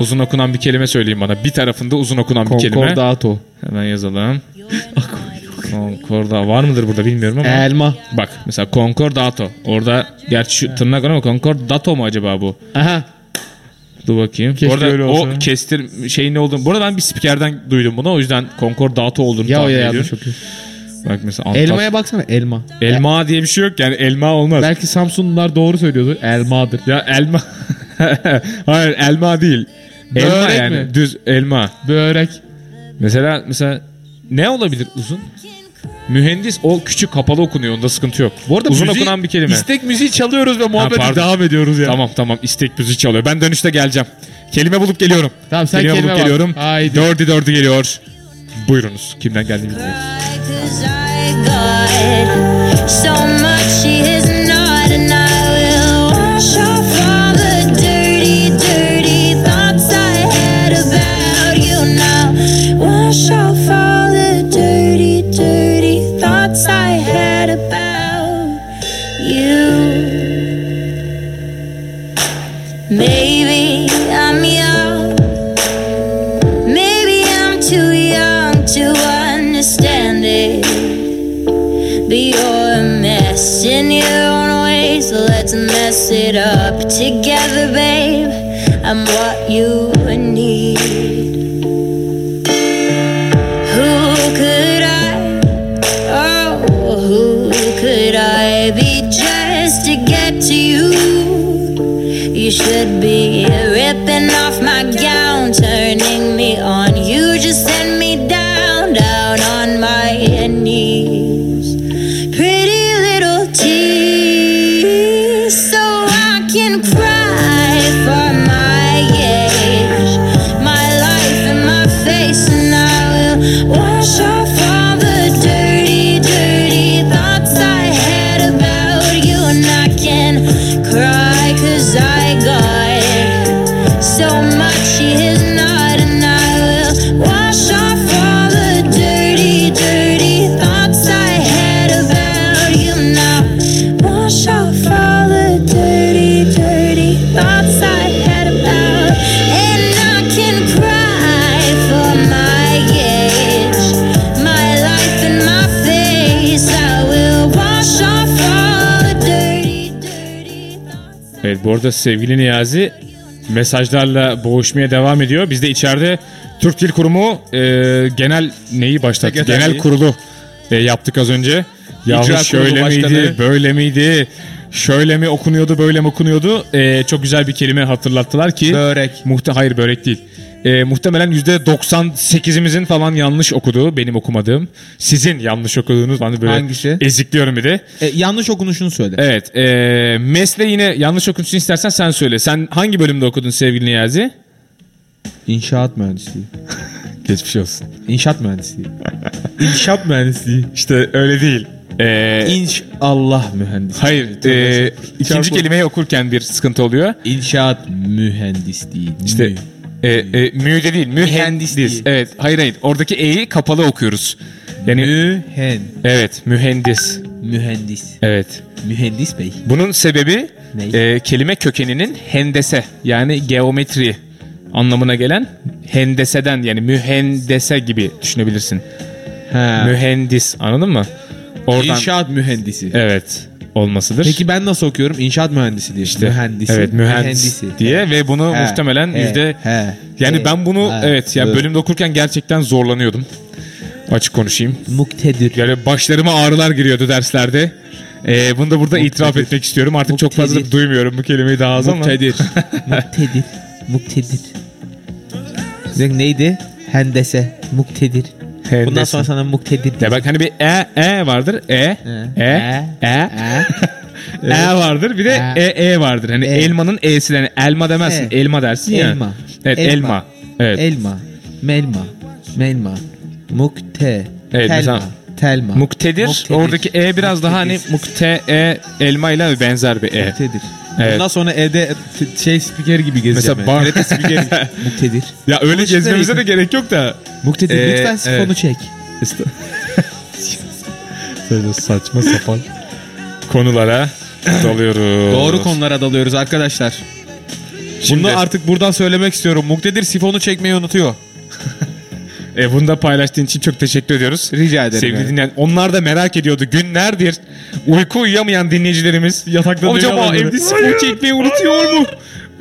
uzun okunan bir kelime söyleyeyim bana. Bir tarafında uzun okunan bir kelime. Konkordato. Hemen yazalım. Concorda var mıdır burada bilmiyorum ama. Elma. Bak mesela Concordato. Orada gerçi şu tırnak ama Concordato mu acaba bu? Aha. Dur bakayım. Keşke bu arada öyle olsa. o kestir şeyin ne olduğunu. Bu arada ben bir spikerden duydum bunu. O yüzden Concordato olduğunu Ya tahmin ya ediyorum. yanlış okuyor. Bak mesela Antas- Elmaya baksana elma. Elma diye bir şey yok yani elma olmaz. Belki Samsunlular doğru söylüyordu. Elmadır. Ya elma. Hayır elma değil. Elma Börek yani mi? düz elma. Börek. Mesela mesela ne olabilir uzun? Mühendis o küçük kapalı okunuyor onda sıkıntı yok. Bu arada uzun müziği- okunan bir kelime. İstek müziği çalıyoruz ve muhabbete pardon. devam ediyoruz ya. Tamam tamam istek müziği çalıyor. Ben dönüşte geleceğim. Kelime bulup geliyorum. Tamam, sen kelime, kelime bulup bak. geliyorum. Haydi. Dördü dördü geliyor. Buyurunuz. Kimden geldiğini bilmiyoruz. So much Wash off all the dirty, dirty thoughts I had about you. Maybe I'm young. Maybe I'm too young to understand it. But you're a mess in your own way, so let's mess it up together, babe. goodbye. Bu arada sevgili Niyazi mesajlarla boğuşmaya devam ediyor. Biz de içeride Türk Dil Kurumu e, genel neyi başlattı? Sekreterliği. Genel kurulu e, yaptık az önce. Yahu şöyle miydi, Başkanı. böyle miydi? Şöyle mi okunuyordu, böyle mi okunuyordu? E, çok güzel bir kelime hatırlattılar ki. Börek. Muhte hayır börek değil. E, muhtemelen %98'imizin falan yanlış okuduğu benim okumadığım. Sizin yanlış okuduğunuz. De böyle Hangisi? ezikliyorum bir de. E, yanlış okunuşunu söyle. Evet. E, mesleği yine yanlış okunuşunu istersen sen söyle. Sen hangi bölümde okudun sevgili Niyazi? İnşaat mühendisliği. Geçmiş olsun. İnşaat mühendisliği. İnşaat mühendisliği. İşte öyle değil. E, İnşallah mühendisliği. hayır. E, ikinci kelimeyi okurken bir sıkıntı oluyor. İnşaat mühendisliği. İşte Mü. e, e, müde değil. Mühendis. Evet. Hayır hayır. Oradaki e'yi kapalı okuyoruz. Yani Mühen. evet mühendis. Mühendis. Evet. Mühendis bey. Bunun sebebi Ne? e, kelime kökeninin hendese yani geometri anlamına gelen hendeseden yani mühendese gibi düşünebilirsin. Ha. Mühendis anladın mı? Oradan İnşaat mühendisi. evet olmasıdır. Peki ben nasıl okuyorum? İnşaat mühendisi diye. işte mühendisi. evet mühendis Mühendisi. diye ve bunu He, muhtemelen he, yüzde he, yani he, ben bunu he, evet ya evet. bölümde okurken gerçekten zorlanıyordum. Açık konuşayım. Muktedir. Yani başlarıma ağrılar giriyordu derslerde. Ee, bunu da burada itiraf etmek istiyorum. Artık çok fazla Muktedir. duymuyorum bu kelimeyi daha az ama. Muktedir. Muktedir. Muktedir. Neydi? Hendese. Muktedir. Bundan Hendese. sonra sana muktedir. Ya bak hani bir e e vardır. E e e e, e vardır. Bir de E. e e vardır. Hani E. elmanın e'si yani elma demezsin. E. Elma dersin ya. Elma. Evet Elma. elma. Evet. Elma. Melma. Melma. Mukte. Evet, Telma. mesela Telma. Muktedir. Muktedir. Oradaki e biraz daha hani Muktedir. mukte e elma ile benzer bir e. Muktedir. Evet. Bundan sonra evde t- şey spiker gibi gezeceğim. Mesela yani. bar- spikeri. Muktedir. Ya öyle Konuştukları gezmemize de gerek yok da. Muktedir Ee, lütfen sifonu evet. çek. Böyle saçma sapan konulara dalıyoruz. Doğru konulara dalıyoruz arkadaşlar. Şimdi- Bunu artık buradan söylemek istiyorum. Muktedir sifonu çekmeyi unutuyor. E, bunu da paylaştığın için çok teşekkür ediyoruz. Rica ederim. Sevgili yani. dinleyen onlar da merak ediyordu günlerdir uyku uyuyamayan dinleyicilerimiz Yatakta acaba evde spor çekmeyi unutuyor mu?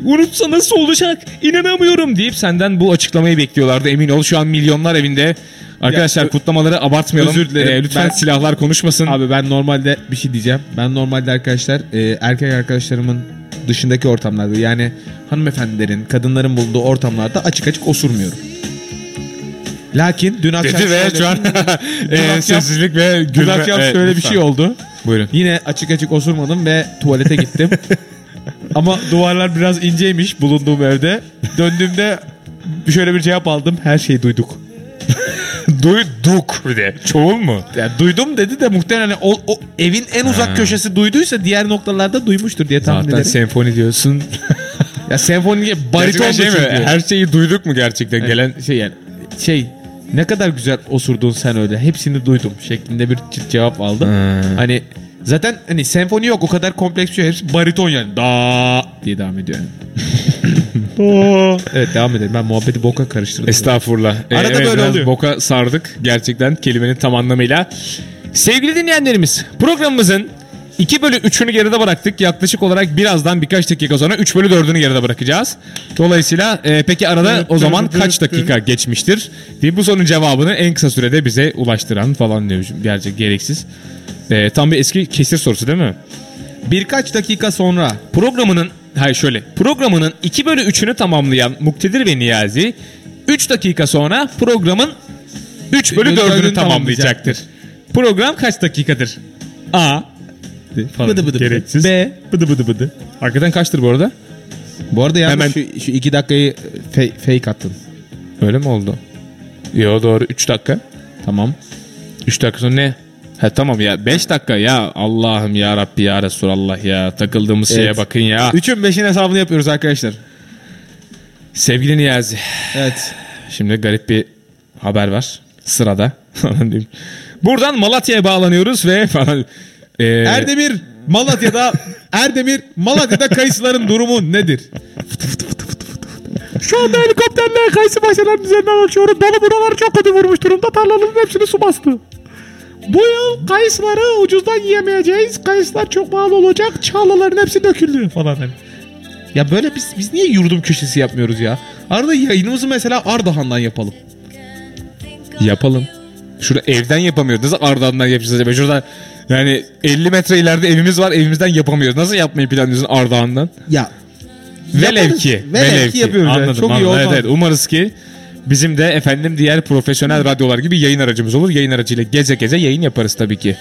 Unutsa nasıl olacak? İnanamıyorum deyip senden bu açıklamayı bekliyorlardı. Emin ol şu an milyonlar evinde. Arkadaşlar Ya, kutlamaları abartmayalım. özür dilerim. E, lütfen Ben- silahlar konuşmasın. Abi ben normalde bir şey diyeceğim. Ben normalde arkadaşlar e, erkek arkadaşlarımın dışındaki ortamlarda yani hanımefendilerin, kadınların bulunduğu ortamlarda açık açık osurmuyorum. Lakin dün akşam Dedi ve şu an Dün e, akşam- sessizlik ve dün gülme. akşam Evet, şöyle bir lütfen. şey oldu. Buyurun. Yine açık açık osurmadım ve tuvalete gittim. Ama duvarlar biraz inceymiş bulunduğum evde. Döndüğümde şöyle bir cevap aldım. Her şeyi duyduk. Duyduk bir de. Çoğul mu? Yani duydum dedi de muhtemelen o, o evin en uzak Ha. köşesi duyduysa diğer noktalarda duymuştur diye tahmin Zaten ederim. senfoni diyorsun. ya senfoni bariton şey mi? Her şeyi duyduk mu gerçekten? Gelen şey yani şey ne kadar güzel osurdun sen öyle. Hepsini duydum şeklinde bir ce- cevap aldım. Hmm. Hani zaten hani senfoni yok o kadar kompleks bir şey. Hepsi bariton yani. Da diye devam ediyor yani. evet devam edelim. Ben muhabbeti boka karıştırdım. Estağfurullah. Ee, Arada evet, böyle oluyor. Boka sardık gerçekten kelimenin tam anlamıyla. Sevgili dinleyenlerimiz programımızın 2 bölü 3'ünü geride bıraktık. Yaklaşık olarak birazdan birkaç dakika sonra 3 bölü 4'ünü geride bırakacağız. Dolayısıyla e, peki arada o zaman kaç dakika geçmiştir? diye bu sorunun cevabını en kısa sürede bize ulaştıran falan diyor. Gerçek gereksiz. E, tam bir eski kesir sorusu değil mi? Birkaç dakika sonra Programının hayır şöyle programının 2 bölü 3'ünü tamamlayan Muktedir ve Niyazi 3 dakika sonra programın 3 bölü Bölü 4'ünü dördünü tamamlayacaktır. Program kaç dakikadır? A falan. bıdı bıdı Gereksiz. B Bıdı bıdı bıdı. Hakikaten kaçtır bu arada? Bu arada yalnız Hemen- şu, şu iki dakikayı fake, fake attın. Öyle mi oldu? Yo doğru 3 dakika. Tamam. 3 dakika sonra ne? Ha tamam ya 5 dakika ya Allah'ım ya Rabbi ya Resulallah ya takıldığımız şeye Evet. bakın ya. Üçün beşin hesabını yapıyoruz arkadaşlar. Sevgili Niyazi Evet. Şimdi garip bir haber var sırada. Buradan Malatya'ya bağlanıyoruz ve falan. Ee, Erdemir Malatya'da Erdemir Malatya'da kayısıların durumu nedir? Şu anda helikopterle kayısı bahçelerinin üzerinden uçuyoruz. Dolu buraları çok kötü vurmuş durumda. Tarlaların hepsini su bastı. Bu yıl kayısıları ucuzdan yiyemeyeceğiz. Kayısılar çok pahalı olacak. Çağlaların hepsi döküldü falan. hani. Ya böyle biz biz niye yurdum köşesi yapmıyoruz ya? Arada yayınımızı mesela Ardahan'dan yapalım. Yapalım. Şurada evden yapamıyoruz. Nasıl Ardahan'dan yapacağız acaba? Şurada yani 50 metre ileride evimiz var. Evimizden yapamıyoruz. Nasıl yapmayı planlıyorsun Ardahan'dan? Ya Velev ki. Velev ki yapıyoruz yani. Anladım, Çok iyi anladım. olmaz. Evet, evet. Umarız ki bizim de efendim diğer profesyonel radyolar gibi yayın aracımız olur. Yayın aracıyla geze geze yayın yaparız tabii ki.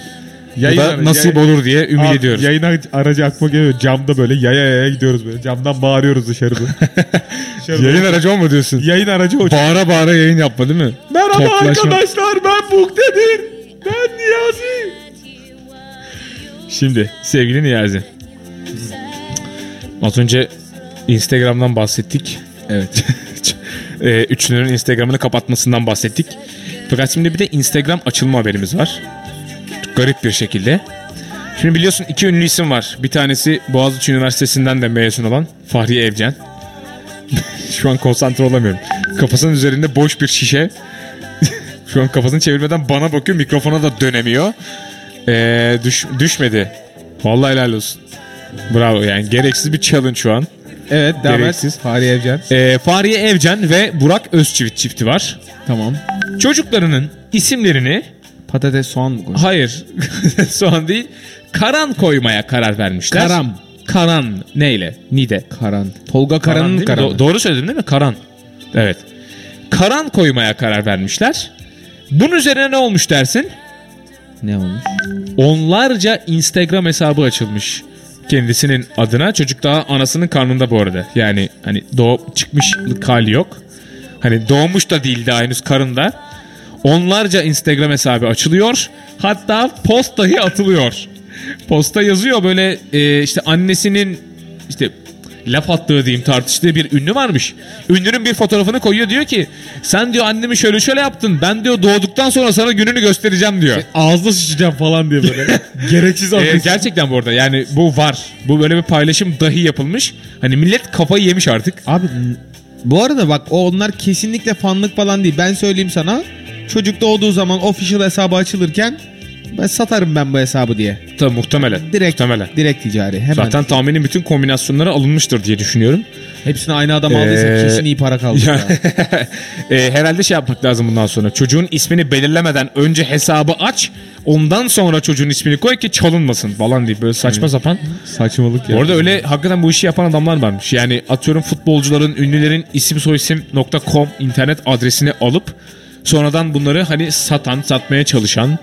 Yayın Bu da nasip yayın- olur diye ümit Abi, ediyoruz. Yayın aracı- aklıma geliyor. Camda böyle yaya yaya gidiyoruz böyle. Camdan bağırıyoruz dışarıda. Dışarıda. Yayın aracı o mu diyorsun? Yayın aracı o. Bağıra bağıra yayın yapma değil mi? Merhaba Toplaşma. arkadaşlar Muktedir. Ben Niyazi. Şimdi sevgili Niyazi. Az önce Instagram'dan bahsettik. Evet. e, üçlünün Instagram'ını kapatmasından bahsettik. Fakat şimdi bir de Instagram açılma haberimiz var. Garip bir şekilde. Şimdi biliyorsun iki ünlü isim var. Bir tanesi Boğaziçi Üniversitesi'nden de mezun olan Fahriye Evcen. Şu an konsantre olamıyorum. Kafasının üzerinde boş bir şişe. Şu an kafasını çevirmeden bana bakıyor. Mikrofona da dönemiyor. Ee, düş, düşmedi. Vallahi helal olsun. Bravo yani gereksiz bir challenge şu an. evet devam Gereksiz. et. Fahriye Evcen. Ee, Fahriye Evcen ve Burak Özçivit çifti var. Tamam. Çocuklarının isimlerini Patates soğan mı koy? hayır soğan değil Karan koymaya karar vermişler. Karam. Karan neyle? Nide. Karan. Tolga Karan'ın mi? Karan'ı. Do- doğru söyledim değil mi? Karan. Evet. Karan koymaya karar vermişler. Bunun üzerine ne olmuş dersin? ne olmuş? Onlarca Instagram hesabı açılmış kendisinin adına. Çocuk daha anasının karnında bu arada. Yani hani doğup çıkmışlık hali yok. Hani doğmuş da değil daha henüz karında. Onlarca Instagram hesabı açılıyor. Hatta post dahi atılıyor. Posta yazıyor böyle e, işte annesinin işte laf attığı diyeyim tartıştığı bir ünlü varmış. Ünlünün bir fotoğrafını koyuyor diyor ki sen diyor annemi şöyle şöyle yaptın. Ben diyor doğduktan sonra sana gününü göstereceğim diyor. Ağzına sıçacağım falan diye böyle. Gereksiz agresif. gerçekten bu arada yani bu var. Bu böyle bir paylaşım dahi yapılmış. Hani millet kafayı yemiş artık. Abi n- bu arada bak o onlar kesinlikle fanlık falan değil. Ben söyleyeyim sana. Çocuk doğduğu zaman official hesabı açılırken satarım ben bu hesabı diye. Tabii muhtemelen. Direkt Muhtemelen. direkt ticari. Hemen. Zaten tahminin bütün kombinasyonları alınmıştır diye düşünüyorum. hepsini aynı adam aldıysa Ee, kesin iyi para kaldı. Ya, e, herhalde şey yapmak lazım bundan sonra. Çocuğun ismini belirlemeden önce hesabı aç. Ondan sonra çocuğun ismini koy ki çalınmasın falan diye böyle saçma sapan. Saçmalık ya. Bu arada öyle hakikaten bu işi yapan adamlar varmış. Yani atıyorum futbolcuların, ünlülerin isim soyisim.com internet adresini alıp sonradan bunları hani satan, satmaya çalışan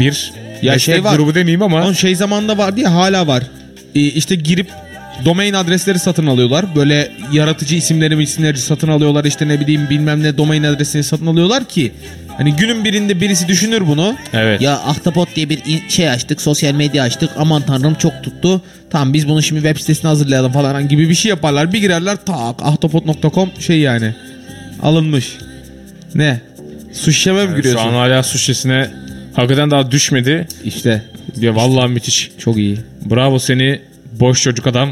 bir Ya meslek şey var. grubu demeyeyim ama Onun şey zamanında vardı ya hala var. Ee, işte girip domain adresleri satın alıyorlar. Böyle yaratıcı isimleri isimleri satın alıyorlar. İşte ne bileyim bilmem ne domain adresini satın alıyorlar ki hani günün birinde birisi düşünür bunu. evet. Ya Ahtapot diye bir şey açtık, sosyal medya açtık. Aman tanrım çok tuttu. Tamam biz bunu şimdi web sitesine hazırlayalım falan gibi bir şey yaparlar. Bir girerler tak ahtapot.com şey yani alınmış. Ne? Su şişeme mi Şu giriyorsun? an hala su şişesine hakikaten daha düşmedi. İşte Ya vallahi müthiş. çok iyi. Bravo seni boş çocuk adam.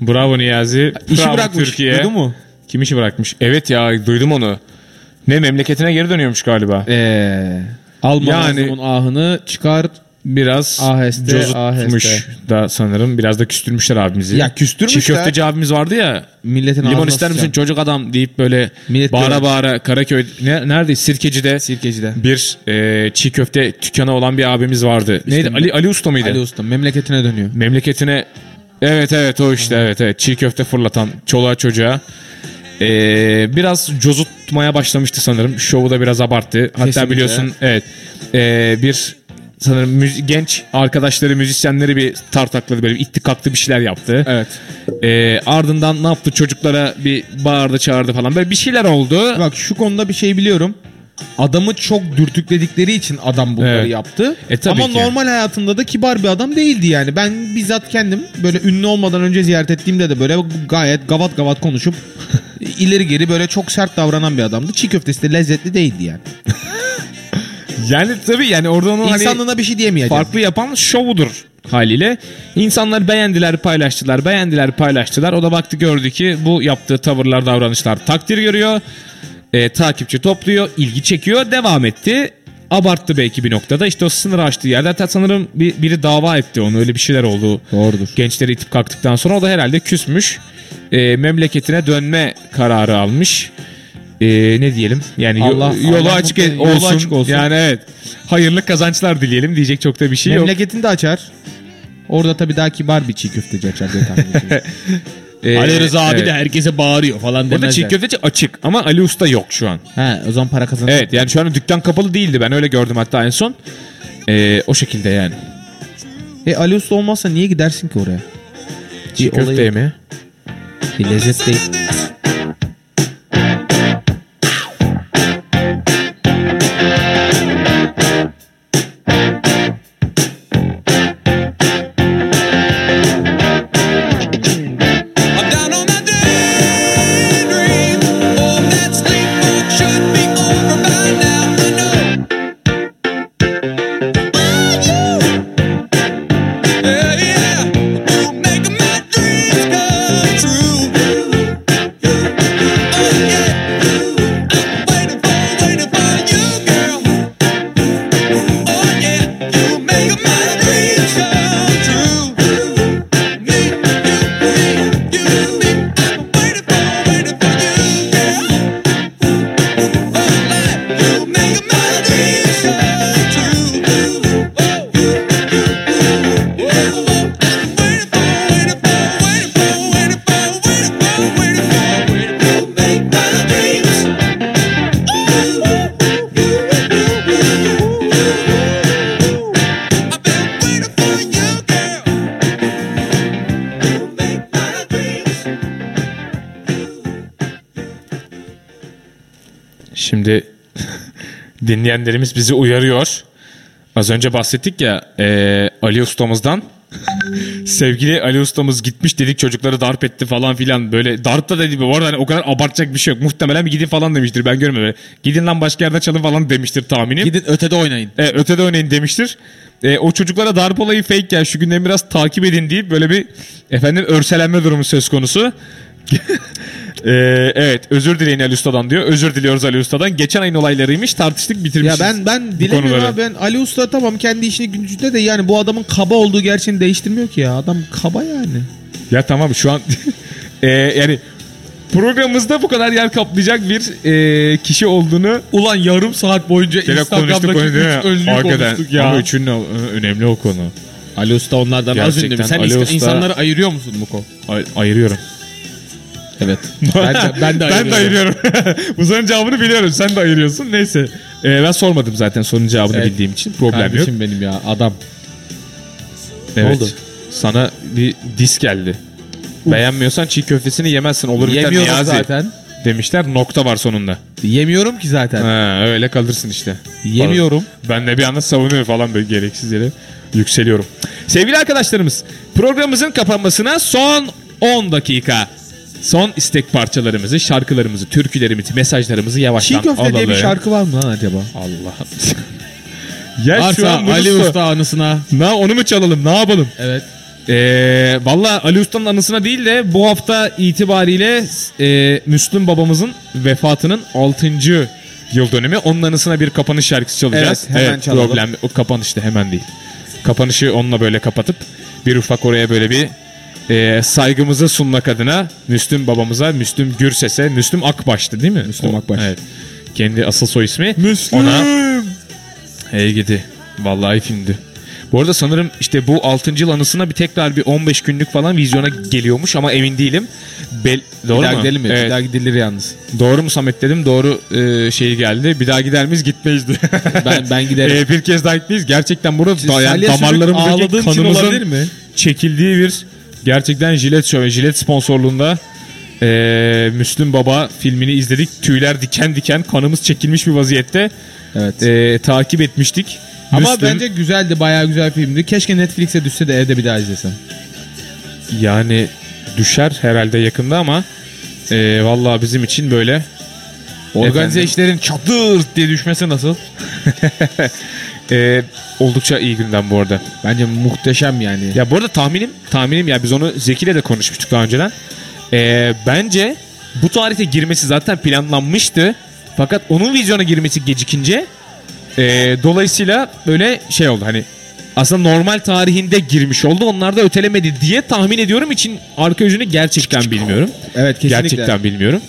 Bravo Niyazi. İşi Bravo bırakmış. Türkiye. Duydun mu? Kim işi bırakmış? Evet ya duydum onu. Ne memleketine geri dönüyormuş galiba. Eee Alman Yani- ahını çıkar Biraz Aheste, cozutmuş aheste. da sanırım. Biraz da küstürmüşler abimizi. Ya küstürmüşler. Çiğ köfteci abimiz vardı ya. milletin Limon ister misin çocuk adam deyip böyle Millet bağıra görmüş. bağıra Karaköy ne, nerede Sirkeci'de Sirkeci'de. bir e, çiğ köfte dükkanı olan bir abimiz vardı. Neydi? Ali Ali Usta mıydı? Ali Usta memleketine dönüyor. Memleketine Evet evet o işte evet evet çiğ köfte fırlatan çoluğa çocuğa. Ee, biraz cozutmaya başlamıştı sanırım. Şovu da biraz abarttı. Hatta Kesinlikle. biliyorsun evet ee, bir sanırım müzi- genç arkadaşları müzisyenleri bir tartakladı böyle bir itti kalktı bir şeyler yaptı. Evet. Ee, ardından ne yaptı çocuklara bir bağırdı çağırdı falan böyle bir şeyler oldu. Bak şu konuda bir şey biliyorum. Adamı çok dürtükledikleri için adam bunları Evet. yaptı. E, tabii Ama ki. normal hayatında da kibar bir adam değildi yani. Ben bizzat kendim böyle ünlü olmadan önce ziyaret ettiğimde de böyle gayet gavat gavat konuşup ileri geri böyle çok sert davranan bir adamdı. Çiğ köftesi de lezzetli değildi yani. Yani tabii yani orada onun hani İnsanlığına bir şey diyemeyeceğim. farklı yapan şovudur haliyle. İnsanlar beğendiler, paylaştılar, beğendiler, paylaştılar. O da baktı gördü ki bu yaptığı tavırlar, davranışlar takdir görüyor. E, takipçi topluyor, ilgi çekiyor, devam etti. abarttı belki bir noktada. İşte o sınır aştığı yerde hatta sanırım bir, biri dava etti onu öyle bir şeyler oldu. Doğrudur. Gençleri itip kalktıktan sonra o da herhalde küsmüş. E, memleketine dönme kararı almış. E, ne diyelim? Yani Allah- yolu Allah açık, mutlu- olsun. yolu açık olsun. Yani evet. Hayırlı kazançlar dileyelim diyecek çok da bir şey yok. Memleketini de açar. Orada tabii daha kibar bir çiğ köfteci açar diye tahmin ediyorum. E, Ali Rıza abi evet. de herkese bağırıyor falan Burada demezler. çiğ köfteci açık ama Ali Usta yok şu an. He o zaman para kazanır. Evet yani şu an dükkan kapalı değildi. Ben öyle gördüm hatta en son. E, o şekilde yani. E Ali Usta olmazsa niye gidersin ki oraya? Çiğ Bir olayı- köfte mi? Bir lezzet değil. Dinleyenlerimiz bizi uyarıyor. Az önce bahsettik ya eee, Ali Ustamızdan. Sevgili Ali Ustamız gitmiş dedik çocukları darp etti falan filan. Böyle darp da dedi. Bu arada hani o kadar abartacak bir şey yok. Muhtemelen bir gidin falan demiştir. Ben görmedim. Gidin lan başka yerde çalın falan demiştir tahminim. Gidin ötede oynayın. E, ötede oynayın demiştir. E, o çocuklara darp olayı fake ya şu günden biraz takip edin deyip böyle bir efendim örselenme durumu söz konusu. E, evet özür dileyin Ali Usta'dan diyor. Özür diliyoruz Ali Usta'dan. Geçen ayın olaylarıymış tartıştık Ya bitirmişiz. ben ben dilemiyorum abi. Ben Ali Usta tamam kendi işini gücünde de yani bu adamın kaba olduğu gerçeğini değiştirmiyor ki ya. Adam kaba yani. Ya tamam şu an e, yani programımızda bu kadar yer kaplayacak bir e, kişi olduğunu Ulan yarım saat boyunca Gene konuştuk onu değil mi? Hakikaten. Ama üçünün ö- önemli o konu. Ali Usta onlardan az Gerçekten ünlü mü? Sen Ali insan- Usta- insanları ayırıyor musun Muko? Ay- ayırıyorum. Evet. ben, de, ben de ben de ayırıyorum. Bu sorunun cevabını biliyorum. Sen de ayırıyorsun. Neyse. Ee, ben sormadım zaten sorunun cevabını Evet. bildiğim için. Problem yok. Kardeşim benim ya adam. Evet. oldu? Sana bir dis geldi. Beğenmiyorsan çiğ köftesini yemezsin. Olur biter Yemiyorum Niyazi zaten. demişler. Nokta var sonunda. Yemiyorum ki zaten. Ha, öyle kalırsın işte. Yemiyorum. Ben de bir anda savunuyor falan böyle gereksiz yere yükseliyorum. Sevgili arkadaşlarımız programımızın kapanmasına son 10 dakika. Son istek parçalarımızı, şarkılarımızı, türkülerimizi, mesajlarımızı yavaştan Çiğ köfte diye bir alalım. şarkı var mı lan acaba? Allah'ım. ya şu Varsa an bunu Ali sor- Usta anısına. Na, onu mu çalalım? Ne yapalım? Evet. Ee, Valla Ali Usta'nın anısına değil de bu hafta itibariyle e, Müslüm babamızın vefatının 6. yıl dönümü. Onun anısına bir kapanış şarkısı çalacağız. Evet, hemen çalalım. Problem, o kapanışta hemen değil. Kapanışı onunla böyle kapatıp bir ufak oraya böyle bir e, saygımızı sunmak adına Müslüm babamıza, Müslüm Gürses'e, Müslüm Akbaş'tı değil mi? Müslüm O- Akbaş. Evet. Kendi asıl soy ismi. Müslüm. Ona Hey gidi. Vallahi filmdi. Bu arada sanırım işte bu 6. yıl anısına bir tekrar bir 15 günlük falan vizyona geliyormuş ama emin değilim. Bel Doğru bir daha mu? gidelim mi? Evet. Bir daha gidilir yalnız. Doğru mu Samet dedim. Doğru e, şey geldi. Bir daha gider miyiz? Gitmeyiz. Ben ben giderim. E, bir kez daha gitmeyiz. Gerçekten burada da, yani damarlarımızdaki kanımızın mi? çekildiği bir gerçekten jilet şöyle jilet sponsorluğunda e, Müslüm Baba filmini izledik. Tüyler diken diken kanımız çekilmiş bir vaziyette Evet. e, takip etmiştik. Ama Müslüm- bence güzeldi. Bayağı güzel filmdi. Keşke Netflix'e düşse de evde bir daha izlesem. Yani düşer herhalde yakında ama e, vallahi bizim için böyle Organize Efendim? işlerin çatır diye düşmesi nasıl? e, oldukça iyi gündem bu arada. Bence muhteşem yani. Ya bu arada tahminim, tahminim ya biz onu Zeki'yle de konuşmuştuk daha önceden. E, bence bu tarihte girmesi zaten planlanmıştı. Fakat onun vizyona girmesi gecikince Ee, dolayısıyla böyle şey oldu hani aslında normal tarihinde girmiş oldu. Onlar da ötelemedi diye tahmin ediyorum için arka yüzünü gerçekten bilmiyorum. Evet kesinlikle. Gerçekten bilmiyorum.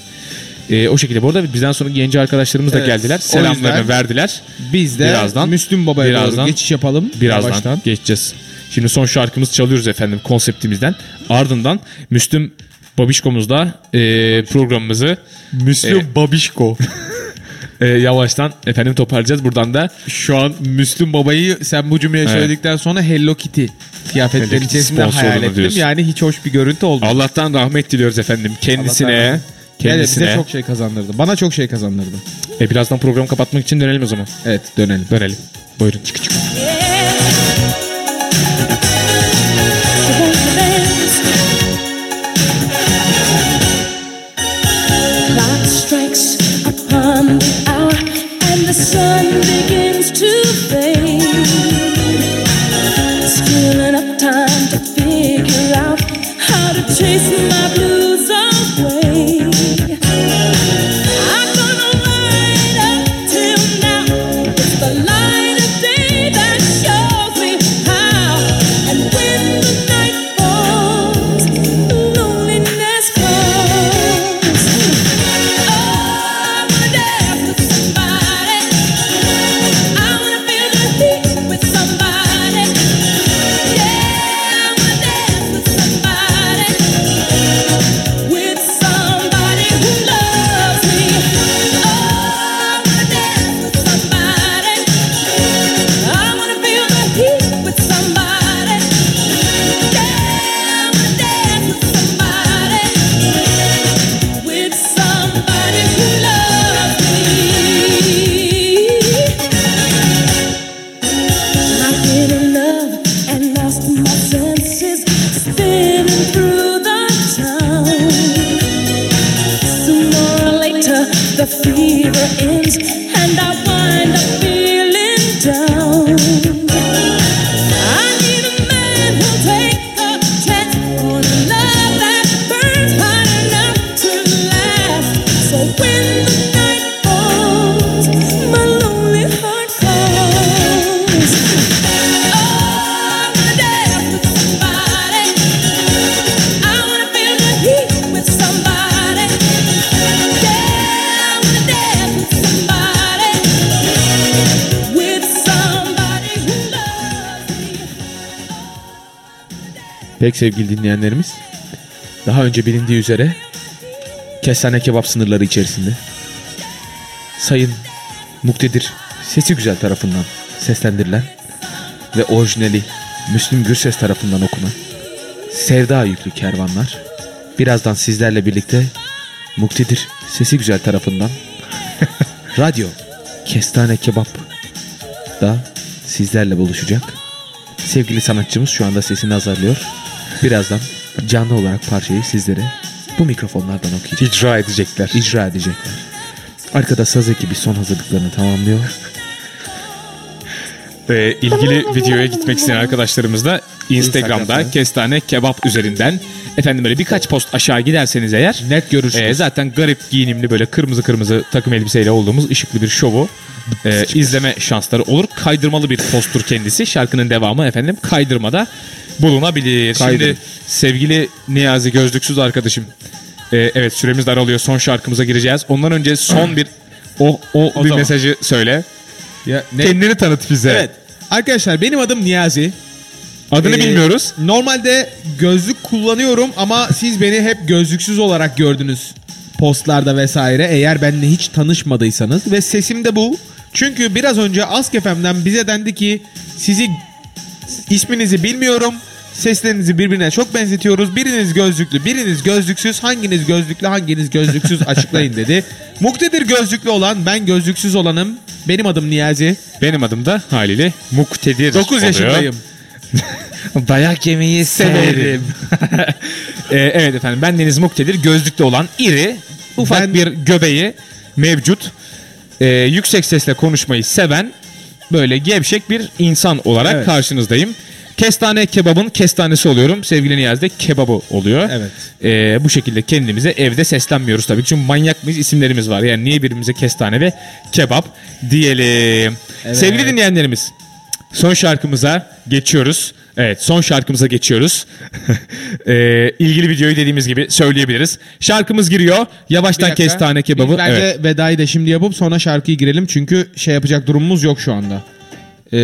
Ee, o şekilde bu arada bizden sonra genci arkadaşlarımız da Evet, geldiler. o Selamlarını yüzden verdiler. Biz de Birazdan- Müslüm Baba'ya birazdan- doğru geçiş yapalım. Birazdan Yavaştan. geçeceğiz. Şimdi son şarkımızı çalıyoruz efendim konseptimizden. Ardından Müslüm Babişko'muzda e, programımızı Müslüm E, Babişko. e, yavaştan efendim toparlayacağız. Buradan da Şu an Müslüm Baba'yı sen bu cümleyi Evet. söyledikten sonra Hello Kitty Hello kıyafetlerin Kitty içerisinde hayal ettim. diyorsun. Yani hiç hoş bir görüntü oldu. Allah'tan rahmet diliyoruz efendim kendisine. Allah'tan Kendisine. bize çok şey kazandırdı. Bana çok şey kazandırdı. E, birazdan programı kapatmak için dönelim o zaman. Evet dönelim. Dönelim. Buyurun. Çık çık. Clock Pek sevgili dinleyenlerimiz. Daha önce bilindiği üzere kestane kebap sınırları içerisinde Sayın Muktedir sesi güzel tarafından seslendirilen ve orijinali Müslüm Gürses tarafından okunan Sevda yüklü kervanlar birazdan sizlerle birlikte Muktedir sesi güzel tarafından radyo Kestane Kebap da sizlerle buluşacak. Sevgili sanatçımız şu anda sesini hazırlıyor. Birazdan canlı olarak parçayı sizlere bu mikrofonlardan okuyacak. İcra edecekler. İcra edecekler. Arkada saz ekibi son hazırlıklarını tamamlıyor. Ee, ilgili videoya gitmek isteyen arkadaşlarımız da Instagram'da kestane kebap üzerinden efendim böyle birkaç post aşağı giderseniz eğer Net görürsünüz. e, zaten garip giyinimli böyle kırmızı kırmızı takım elbiseyle olduğumuz ışıklı bir şovu e, izleme şansları olur. Kaydırmalı bir postur kendisi. Şarkının devamı efendim kaydırmada bulunabilir. Kaydırın. Şimdi sevgili Niyazi gözlüksüz arkadaşım. e, evet süremiz daralıyor. Son şarkımıza gireceğiz. Ondan önce son bir o, o, bir zaman. mesajı söyle. Ya, ne? Kendini tanıt bize. Evet. Arkadaşlar benim adım Niyazi. Adını Ee, bilmiyoruz. Normalde gözlük kullanıyorum ama siz beni hep gözlüksüz olarak gördünüz postlarda vesaire. Eğer benimle hiç tanışmadıysanız ve sesim de bu. Çünkü biraz önce Ask FM'den bize dendi ki sizi isminizi bilmiyorum. Seslerinizi birbirine çok benzetiyoruz. Biriniz gözlüklü, biriniz gözlüksüz. Hanginiz gözlüklü, hanginiz gözlüksüz açıklayın dedi. Muktedir gözlüklü olan, ben gözlüksüz olanım. Benim adım Niyazi. Benim adım da haliyle Muktedir 9 oluyor. Dayak yemeyi severim. Ee, evet efendim ben Deniz Muktedir. Gözlüklü olan iri, ufak Ben- bir göbeği mevcut. Ee, yüksek sesle konuşmayı seven böyle gevşek bir insan olarak Evet. karşınızdayım. Kestane kebabın kestanesi oluyorum. Sevgili Niyaz da kebabı oluyor. Evet. Ee, bu şekilde kendimize evde seslenmiyoruz tabii. Çünkü manyak mıyız isimlerimiz var. Yani niye birbirimize kestane ve kebap diyelim. Sevgili dinleyenlerimiz son şarkımıza geçiyoruz. Evet son şarkımıza geçiyoruz. ee, ilgili videoyu dediğimiz gibi söyleyebiliriz. Şarkımız giriyor. Yavaştan dakika. kestane kebabı. Biz bence Evet. vedayı da şimdi yapıp sonra şarkıyı girelim. Çünkü şey yapacak durumumuz yok şu anda. Ee,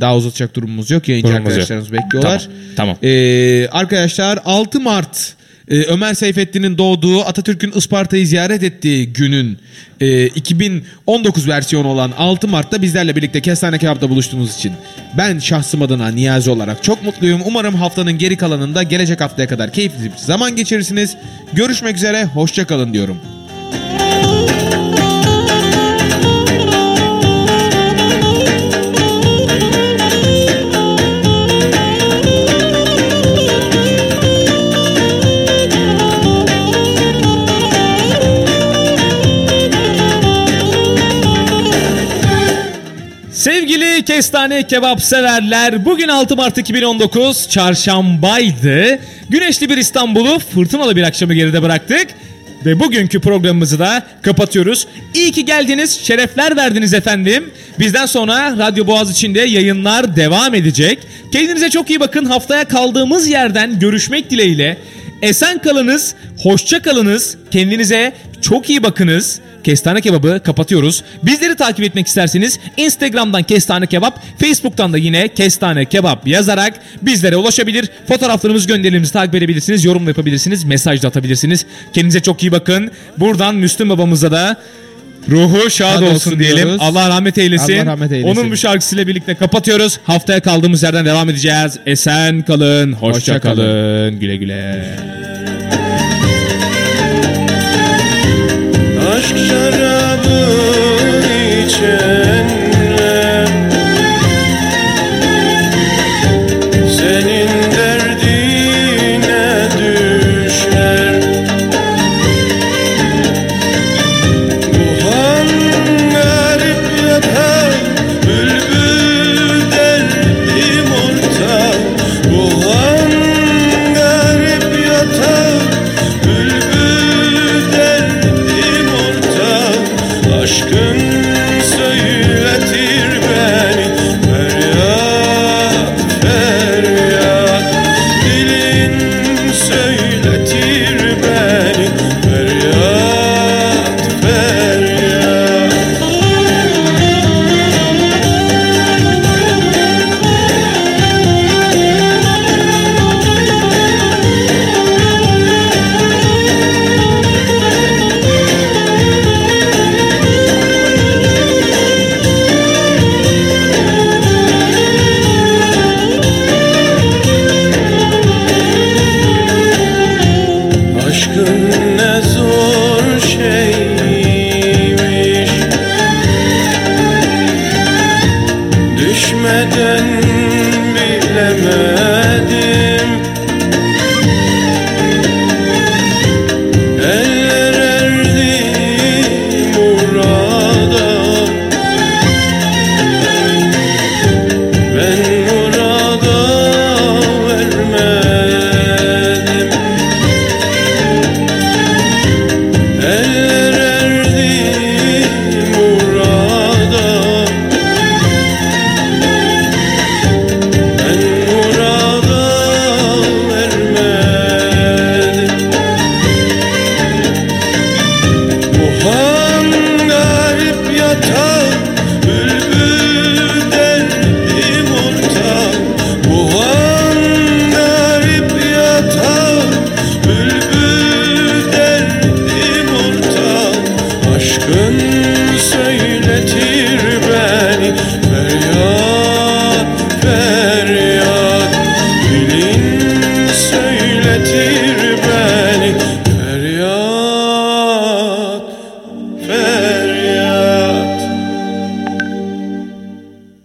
daha uzatacak durumumuz yok. Yayıncı Durumumuz yok. arkadaşlarımız bekliyorlar. Tamam, tamam. Ee, arkadaşlar 6 Mart e, Ömer Seyfettin'in doğduğu Atatürk'ün Isparta'yı ziyaret ettiği günün e, 2019 versiyonu olan 6 Mart'ta bizlerle birlikte Kestane Kebap'ta buluştuğunuz için ben şahsım adına Niyazi olarak çok mutluyum. Umarım haftanın geri kalanında gelecek haftaya kadar keyifli bir zaman geçirirsiniz. Görüşmek üzere, hoşçakalın diyorum. Sevgili kestane kebap severler, bugün 6 Mart 2019 çarşambaydı. Güneşli bir İstanbul'u fırtınalı bir akşamı geride bıraktık. Ve bugünkü programımızı da kapatıyoruz. İyi ki geldiniz, şerefler verdiniz efendim. Bizden sonra Radyo Boğaz içinde yayınlar devam edecek. Kendinize çok iyi bakın. Haftaya kaldığımız yerden görüşmek dileğiyle. Esen kalınız, hoşça kalınız. Kendinize çok iyi bakınız. Kestane Kebap'ı kapatıyoruz. Bizleri takip etmek isterseniz Instagram'dan Kestane Kebap, Facebook'tan da yine Kestane Kebap yazarak bizlere ulaşabilir. Fotoğraflarımızı gönderilerimizi takip edebilirsiniz, yorum da yapabilirsiniz, mesaj da atabilirsiniz. Kendinize çok iyi bakın. Buradan Müslüm babamıza da ruhu şad Şad olsun, olsun diyelim. diyoruz. Allah rahmet eylesin. Allah rahmet eylesin. Onun bu şarkısıyla birlikte kapatıyoruz. Haftaya kaldığımız yerden devam edeceğiz. Esen kalın, hoşça, Hoşça kalın. kalın. Güle güle. Aşk şarabı içenler